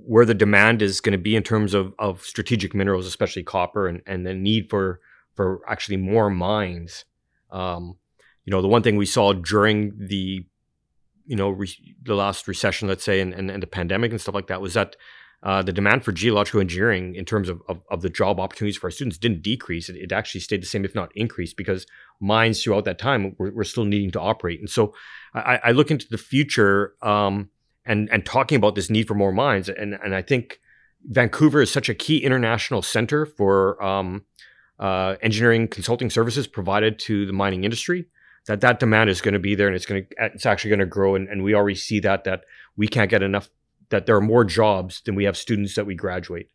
Speaker 2: where the demand is going to be in terms of, of strategic minerals, especially copper, and, and the need for for actually more mines. Um, you know, the one thing we saw during the you know re- the last recession, let's say, and, and, and the pandemic and stuff like that, was that uh, the demand for geological engineering in terms of, of, of, the job opportunities for our students didn't decrease. It, it, actually stayed the same, if not increased, because mines throughout that time were, were still needing to operate. And so I, I look into the future um, and, and talking about this need for more mines. And, and I think Vancouver is such a key international center for um, uh, engineering consulting services provided to the mining industry that that demand is going to be there and it's going to it's actually going to grow and, and we already see that that we can't get enough that there are more jobs than we have students that we graduate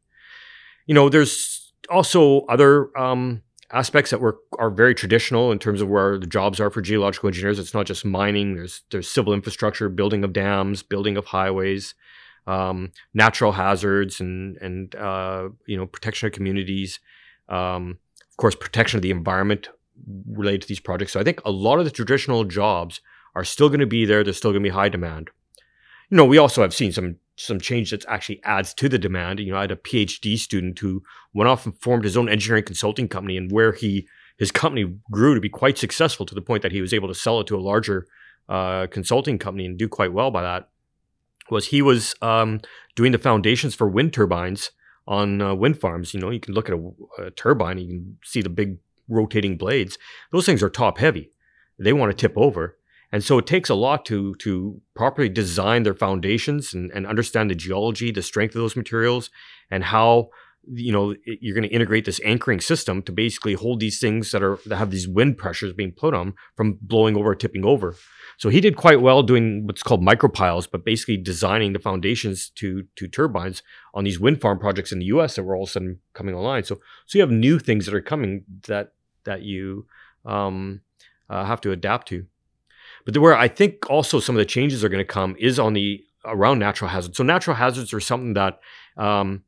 Speaker 2: you know there's also other um, aspects that were are very traditional in terms of where the jobs are for geological engineers it's not just mining there's there's civil infrastructure building of dams building of highways um, natural hazards and and uh, you know protection of communities um, of course protection of the environment related to these projects. So I think a lot of the traditional jobs are still going to be there. There's still going to be high demand. You know, we also have seen some some change that actually adds to the demand. You know, I had a PhD student who went off and formed his own engineering consulting company, and where he his company grew to be quite successful to the point that he was able to sell it to a larger uh, consulting company and do quite well by that. Was he was um, doing the foundations for wind turbines on uh, wind farms. You know, you can look at a, a turbine, you can see the big rotating blades, those things are top heavy. They want to tip over. And so it takes a lot to to properly design their foundations and, and understand the geology, the strength of those materials, and how you know you're going to integrate this anchoring system to basically hold these things that are that have these wind pressures being put on from blowing over, tipping over. So he did quite well doing what's called micropiles, but basically designing the foundations to to turbines on these wind farm projects in the U.S. that were all of a sudden coming online. So so you have new things that are coming that that you um, uh, have to adapt to. But where I think also some of the changes are going to come is on the around natural hazards. So natural hazards are something that um,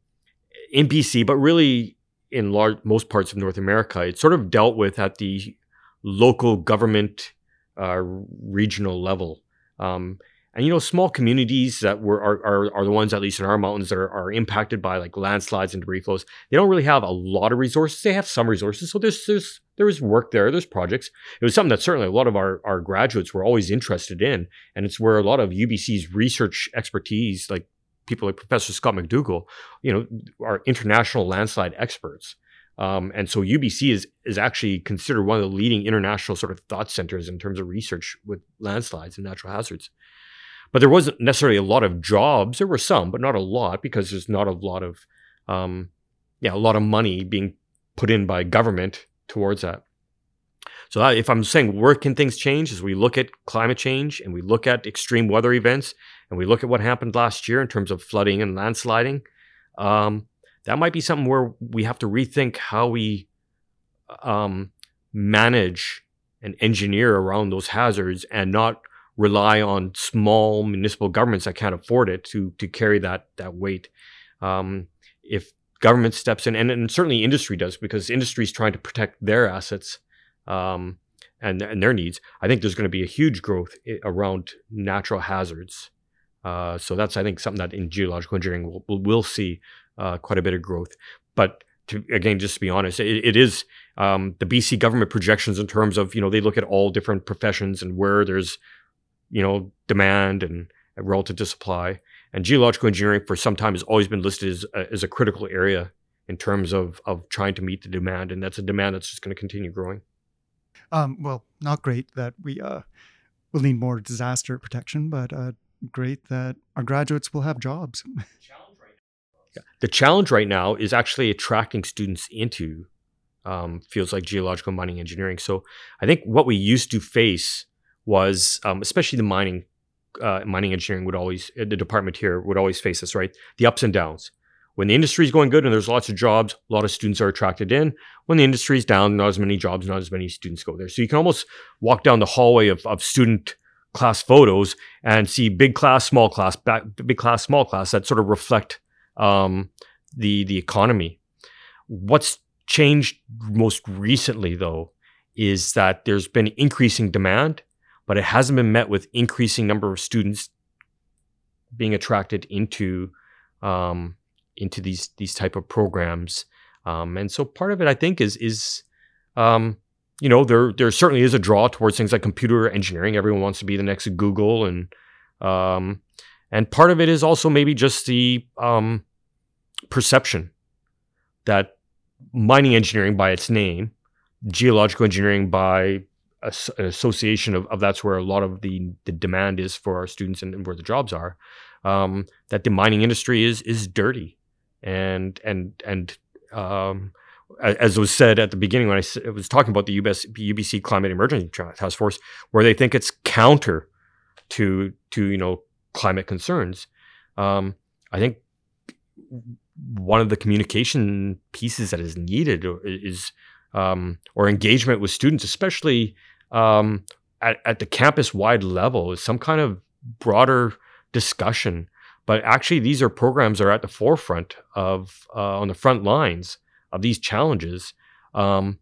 Speaker 2: in BC, but really in large most parts of North America, it's sort of dealt with at the local government, uh, regional level. Um, and you know, small communities that were are, are, are the ones, at least in our mountains, that are, are impacted by like landslides and debris flows. They don't really have a lot of resources. They have some resources, so there's there's there is work there. There's projects. It was something that certainly a lot of our our graduates were always interested in, and it's where a lot of UBC's research expertise, like people like Professor Scott McDougall, you know, are international landslide experts. Um, and so UBC is is actually considered one of the leading international sort of thought centers in terms of research with landslides and natural hazards. But there wasn't necessarily a lot of jobs. There were some, but not a lot because there's not a lot of, um, yeah, a lot of money being put in by government towards that. So if I'm saying where can things change, as we look at climate change and we look at extreme weather events and we look at what happened last year in terms of flooding and landsliding, um, that might be something where we have to rethink how we um, manage and engineer around those hazards and not rely on small municipal governments that can't afford it to to carry that that weight. Um, if government steps in, and, and, certainly industry does, because industry is trying to protect their assets um, and and their needs. I think there's going to be a huge growth around natural hazards. Uh, so that's I think something that in geological engineering we'll, we'll see uh, quite a bit of growth. But to, again, just to be honest, it, it is um, the BC government projections in terms of you know they look at all different professions and where there's you know, demand and relative to supply. And geological engineering for some time has always been listed as a, as a critical area in terms of, of trying to meet the demand. And that's a demand that's just going to continue growing.
Speaker 1: Um, well, not great that we uh, will need more disaster protection, but uh, great that our graduates will have jobs.
Speaker 2: The challenge right now is actually attracting students into um, fields like geological mining engineering. So I think what we used to face was um, especially the mining uh, mining engineering would always uh, the department here would always face this right? The ups and downs. When the industry is going good and there's lots of jobs a lot of students are attracted in. When the industry is down not as many jobs not as many students go there. So you can almost walk down the hallway of, of student class photos and see big class small class back, big class small class that sort of reflect um, the the economy. What's changed most recently though is that there's been increasing demand but it hasn't been met with increasing number of students being attracted into um, into these these type of programs. Um, and so part of it, I think, is is um, you know there there certainly is a draw towards things like computer engineering. Everyone wants to be the next Google, and um, and part of it is also maybe just the um, perception that mining engineering by its name, geological engineering by association of, of that's where a lot of the, the demand is for our students and, and where the jobs are. Um, that the mining industry is is dirty, and and and um, as was said at the beginning when I was talking about the UBS, UBC Climate Emergency Task Force, where they think it's counter to to you know climate concerns. Um, I think one of the communication pieces that is needed is um, or engagement with students, especially um, at, at the campus wide level, some kind of broader discussion. But actually, these are programs that are at the forefront of uh, on the front lines of these challenges. Um,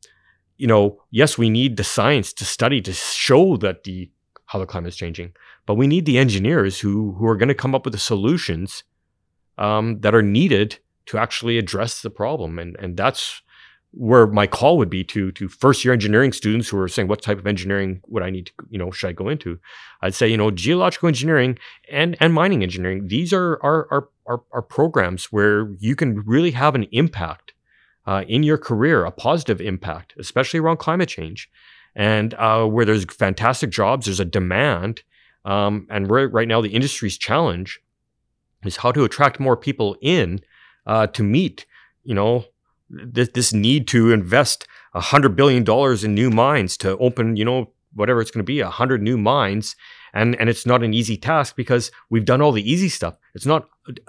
Speaker 2: you know, yes, we need the science to study to show that the how the climate is changing, but we need the engineers who who are going to come up with the solutions um, that are needed to actually address the problem, and and that's where my call would be to to first year engineering students who are saying what type of engineering would I need to you know should I go into? I'd say you know geological engineering and and mining engineering. These are are are are, are programs where you can really have an impact uh, in your career a positive impact especially around climate change and uh, where there's fantastic jobs there's a demand um, and right, right now the industry's challenge is how to attract more people in uh, to meet you know this, this need to invest a hundred billion dollars in new mines to open, you know, whatever it's going to be, a hundred new mines, and and it's not an easy task because we've done all the easy stuff. It's not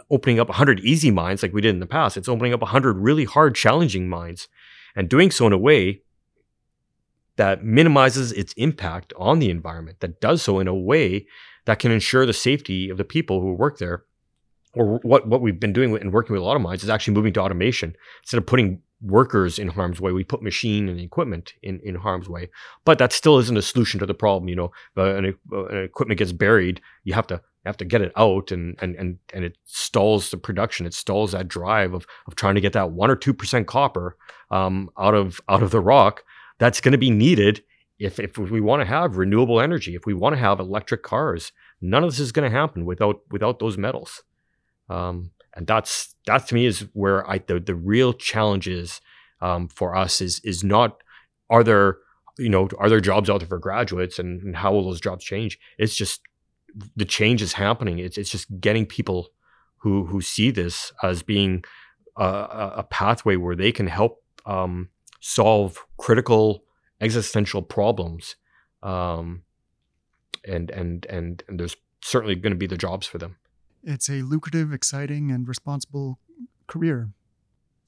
Speaker 2: opening up a hundred easy mines like we did in the past. It's opening up a hundred really hard, challenging mines, and doing so in a way that minimizes its impact on the environment. That does so in a way that can ensure the safety of the people who work there or what what we've been doing and working with a lot of mines is actually moving to automation. Instead of putting workers in harm's way we put machine and equipment in, in harm's way. But that still isn't a solution to the problem you know. An, an equipment gets buried you have to you have to get it out and and and, and it stalls the production. It stalls that drive of, of trying to get that 1 or 2% copper um, out of out of the rock. That's going to be needed if, if we want to have renewable energy if we want to have electric cars. None of this is going to happen without without those metals um, and that's that to me is where I the, the real challenge is um, for us is is not are there you know are there jobs out there for graduates and, and how will those jobs change? It's just the change is happening. It's it's just getting people who who see this as being a, a pathway where they can help um, solve critical existential problems, um, and and and and there's certainly going to be the jobs for them
Speaker 1: it's a lucrative, exciting, and responsible career.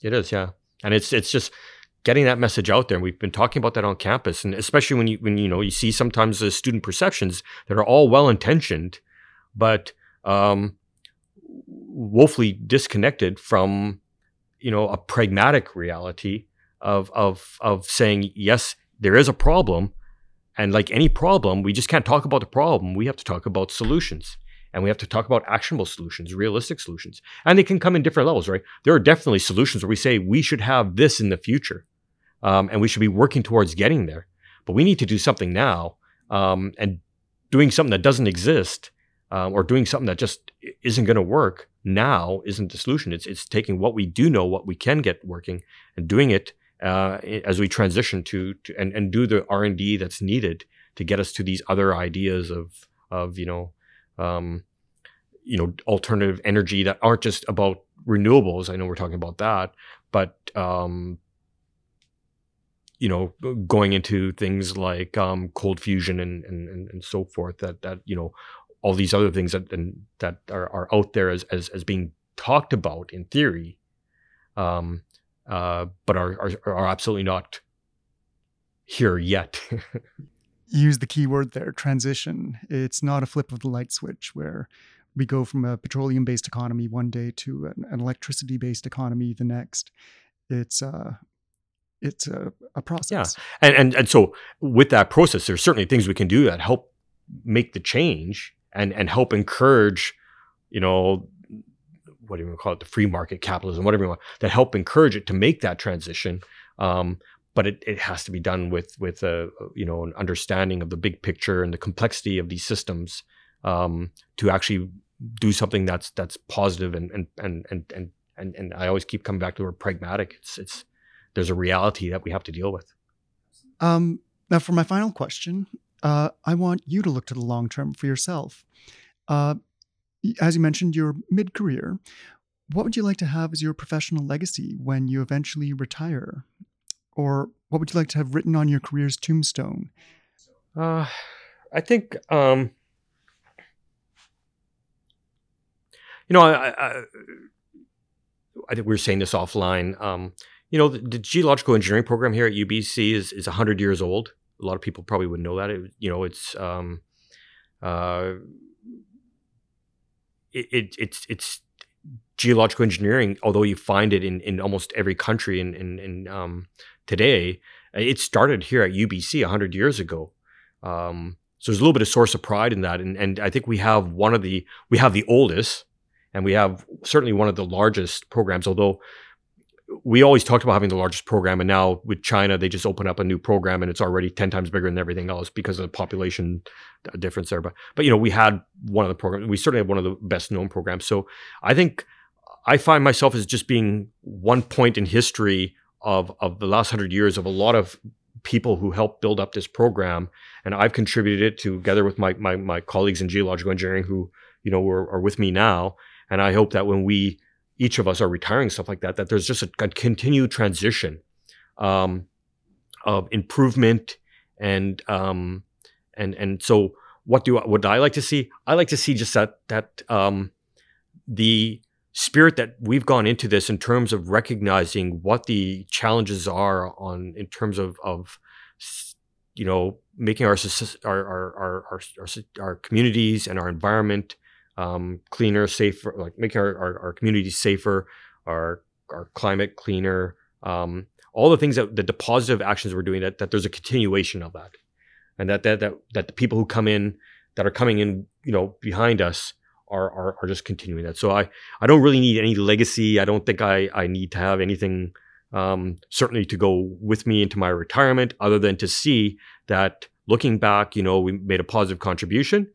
Speaker 2: It is, yeah, and it's it's just getting that message out there. And we've been talking about that on campus, and especially when you when you know you see sometimes the student perceptions that are all well intentioned, but um, woefully disconnected from you know a pragmatic reality of of of saying yes, there is a problem, and like any problem, we just can't talk about the problem. We have to talk about solutions and we have to talk about actionable solutions, realistic solutions. And they can come in different levels, right? There are definitely solutions where we say we should have this in the future um, and we should be working towards getting there. But we need to do something now. Um, and doing something that doesn't exist um, or doing something that just isn't going to work now isn't the solution. It's, it's taking what we do know, what we can get working, and doing it uh, as we transition to, to and, and do the R&D that's needed to get us to these other ideas of, of you know, um, you know, alternative energy that aren't just about renewables. I know we're talking about that, but um, you know, going into things like um, cold fusion and, and and so forth. That that you know, all these other things that and, that are, are out there as, as as being talked about in theory, um, uh, but are, are are absolutely not here yet.
Speaker 1: use the key word there transition. It's not a flip of the light switch where we go from a petroleum based economy one day to an, an electricity based economy the next. It's uh, it's a, a process.
Speaker 2: Yeah, and, and and so with that process, there's certainly things we can do that help make the change and and help encourage, you know, what do you want to call it, the free market capitalism, whatever you want, that help encourage it to make that transition. Um, but it, it has to be done with with a you know an understanding of the big picture and the complexity of these systems um, to actually do something that's that's positive and and and and and and, I always keep coming back to the word pragmatic. It's it's there's a reality that we have to deal with.
Speaker 1: Um, now, for my final question, uh, I want you to look to the long term for yourself. Uh, as you mentioned, you're mid career. what would you like to have as your professional legacy when you eventually retire? Or what would you like to have written on your career's tombstone?
Speaker 2: Uh, I think, um, you know, I, I, I think we were saying this offline. Um, you know, the, the, geological engineering program here at UBC is is hundred years old. A lot of people probably wouldn't know that. It, you know, it's um, uh, it, it, it's it's geological engineering. Although you find it in, in almost every country in in, in um, today, it started here at UBC hundred years ago. Um, so there's a little bit of source of pride in that, and and I think we have one of the we have the oldest and we have certainly one of the largest programs. Although we always talked about having the largest program, and now with China, they just open up a new program, and it's already ten times bigger than everything else because of the population difference there. But but you know, we had one of the programs. We certainly have one of the best known programs. So I think I find myself as just being one point in history of of the last hundred years of a lot of people who helped build up this program, and I've contributed it together with my my, my colleagues in geological engineering who you know are, are with me now and I hope that when we, each of us are retiring, stuff like that, that there's just a, a continued transition um, of improvement and um, and and so what do I, what do I like to see? I like to see just that that um, the spirit that we've gone into this in terms of recognizing what the challenges are on in terms of of you know making our our our our, our, our communities and our environment um, cleaner, safer, like making our, our, our communities safer, our our climate cleaner, um, all the things that the, the positive actions we're doing that that there's a continuation of that, and that that that that the people who come in that are coming in, you know, behind us are are, are just continuing that. So I I don't really need any legacy. I don't think I I need to have anything um, certainly to go with me into my retirement, other than to see that looking back, you know, we made a positive contribution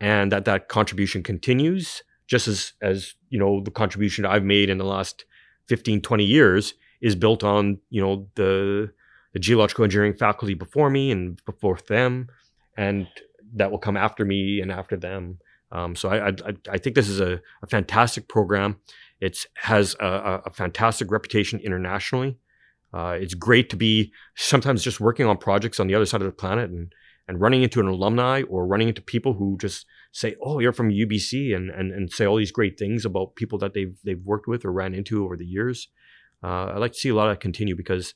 Speaker 2: and that that contribution continues just as as you know the contribution I've made in the last 15 20 years is built on you know the the geological engineering faculty before me and before them and that will come after me and after them um, so I, I, I think this is a, a fantastic program it has a, a, fantastic reputation internationally uh, it's great to be sometimes just working on projects on the other side of the planet and and running into an alumni or running into people who just say, "Oh, you're from UBC," and and and say all these great things about people that they've they've worked with or ran into over the years. Uh, I like to see a lot of that continue because,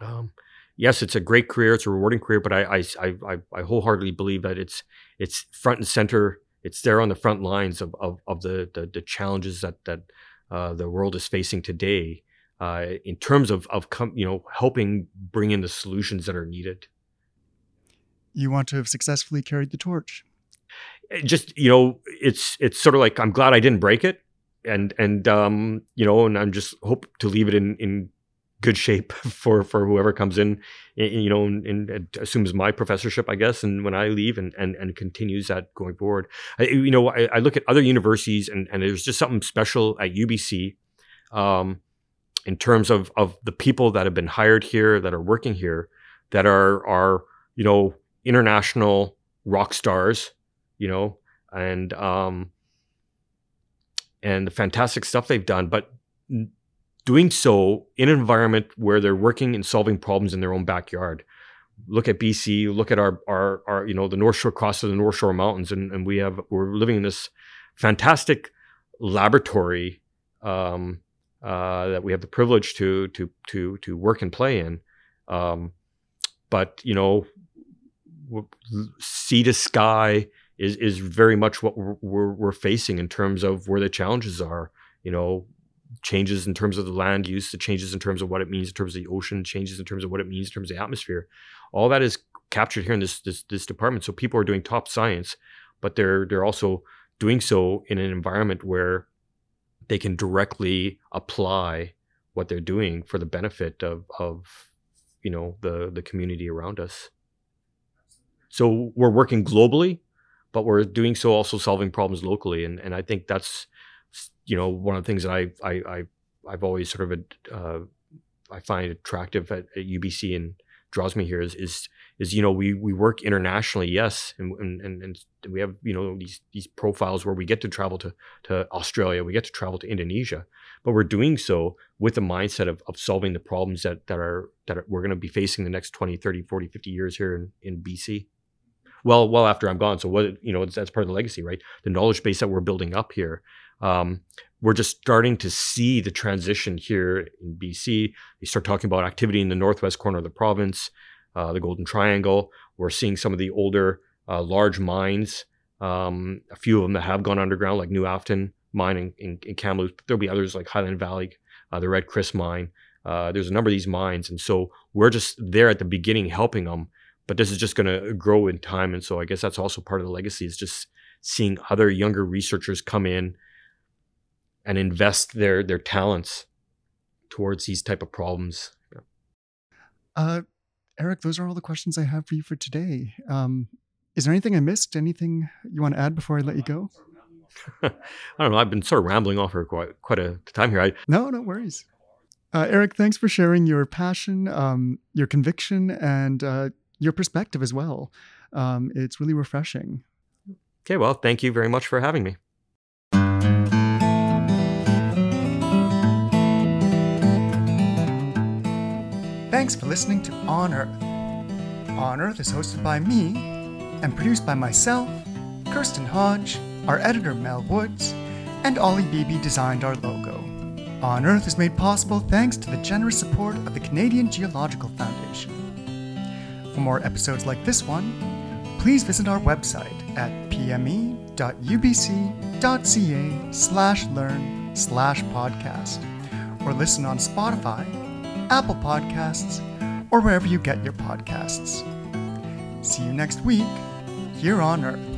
Speaker 2: um, yes, it's a great career, it's a rewarding career, but I I, I I wholeheartedly believe that it's it's front and center. It's there on the front lines of of, of the, the, the challenges that that uh, the world is facing today. Uh, in terms of of com- you know helping bring in the solutions that are needed
Speaker 1: you want to have successfully carried the torch.
Speaker 2: Eh, just you know, it's it's sort of like I'm glad I didn't break it, and and um, you know, and I'm just hope to leave it in in good shape for for whoever comes in, you know, and, and, assumes my professorship, I guess, and when I leave, and and, and continues that going forward. I, you know, I, I, look at other universities, and and there's just something special at UBC, um, in terms of of the people that have been hired here, that are working here, that are are you know international rock stars, you know, and um, and the fantastic stuff they've done, but doing so in an environment where they're working and solving problems in their own backyard. Look at BC. Look at our our, our you know the North Shore cross of the North Shore Mountains, and, and we have we're living in this fantastic laboratory um, uh, that we have the privilege to to to to work and play in. Um, but you know sea to sky is is very much what we're, we're, we're facing in terms of where the challenges are. You know, changes in terms of the land use, the changes in terms of what it means in terms of the ocean, changes in terms of what it means in terms of the atmosphere. All that is captured here in this this, this department. So people are doing top science, but they're they're also doing so in an environment where they can directly apply what they're doing for the benefit of of you know the the community around us. So we're working globally, but we're doing so also solving problems locally. And and I think that's you know one of the things that I I, I I've always sort of uh, I find attractive at, at, UBC and draws me here is is is you know we we work internationally yes and and, and we have you know these these profiles where we get to travel to to Australia we get to travel to Indonesia but we're doing so with the mindset of, of solving the problems that that are that are, we're going to be facing the next 20 30 40 50 years here in, in BC well well after I'm gone so what you know that's part of the legacy right? The knowledge base that we're building up here um, we're just starting to see the transition here in BC. You start talking about activity in the northwest corner of the province uh, the Golden Triangle. We're seeing some of the older uh, large mines. Um, a few of them that have gone underground, like New Afton mine in, in, in Kamloops. There'll be others like Highland Valley, uh, the Red Chris mine. Uh, there's a number of these mines, and so we're just there at the beginning helping them. But this is just going to grow in time, and so I guess that's also part of the legacy is just seeing other younger researchers come in and invest their their talents towards these type of problems.
Speaker 1: Uh, Erik, those are all the questions I have for you for today. Um, is there anything I missed? Anything you want to add before I let you go?
Speaker 2: I don't know. I've been sort of rambling off for quite quite a time here. I...
Speaker 1: No, no worries. Uh, Erik, thanks for sharing your passion, um, your conviction, and uh, your perspective as well. Um, it's really refreshing.
Speaker 2: Okay, well, thank you very much for having me.
Speaker 1: Thanks for listening to On Earth. On Earth is hosted by me and produced by myself, Kirsten Hodge, our editor Mel Woods, and Ollie Beebe designed our logo. On Earth is made possible thanks to the generous support of the Canadian Geological Foundation. For more episodes like this one, please visit our website at pme.ubc.ca slash learn slash podcast or listen on Spotify Apple Podcasts, or wherever you get your podcasts. See you next week here on Earth.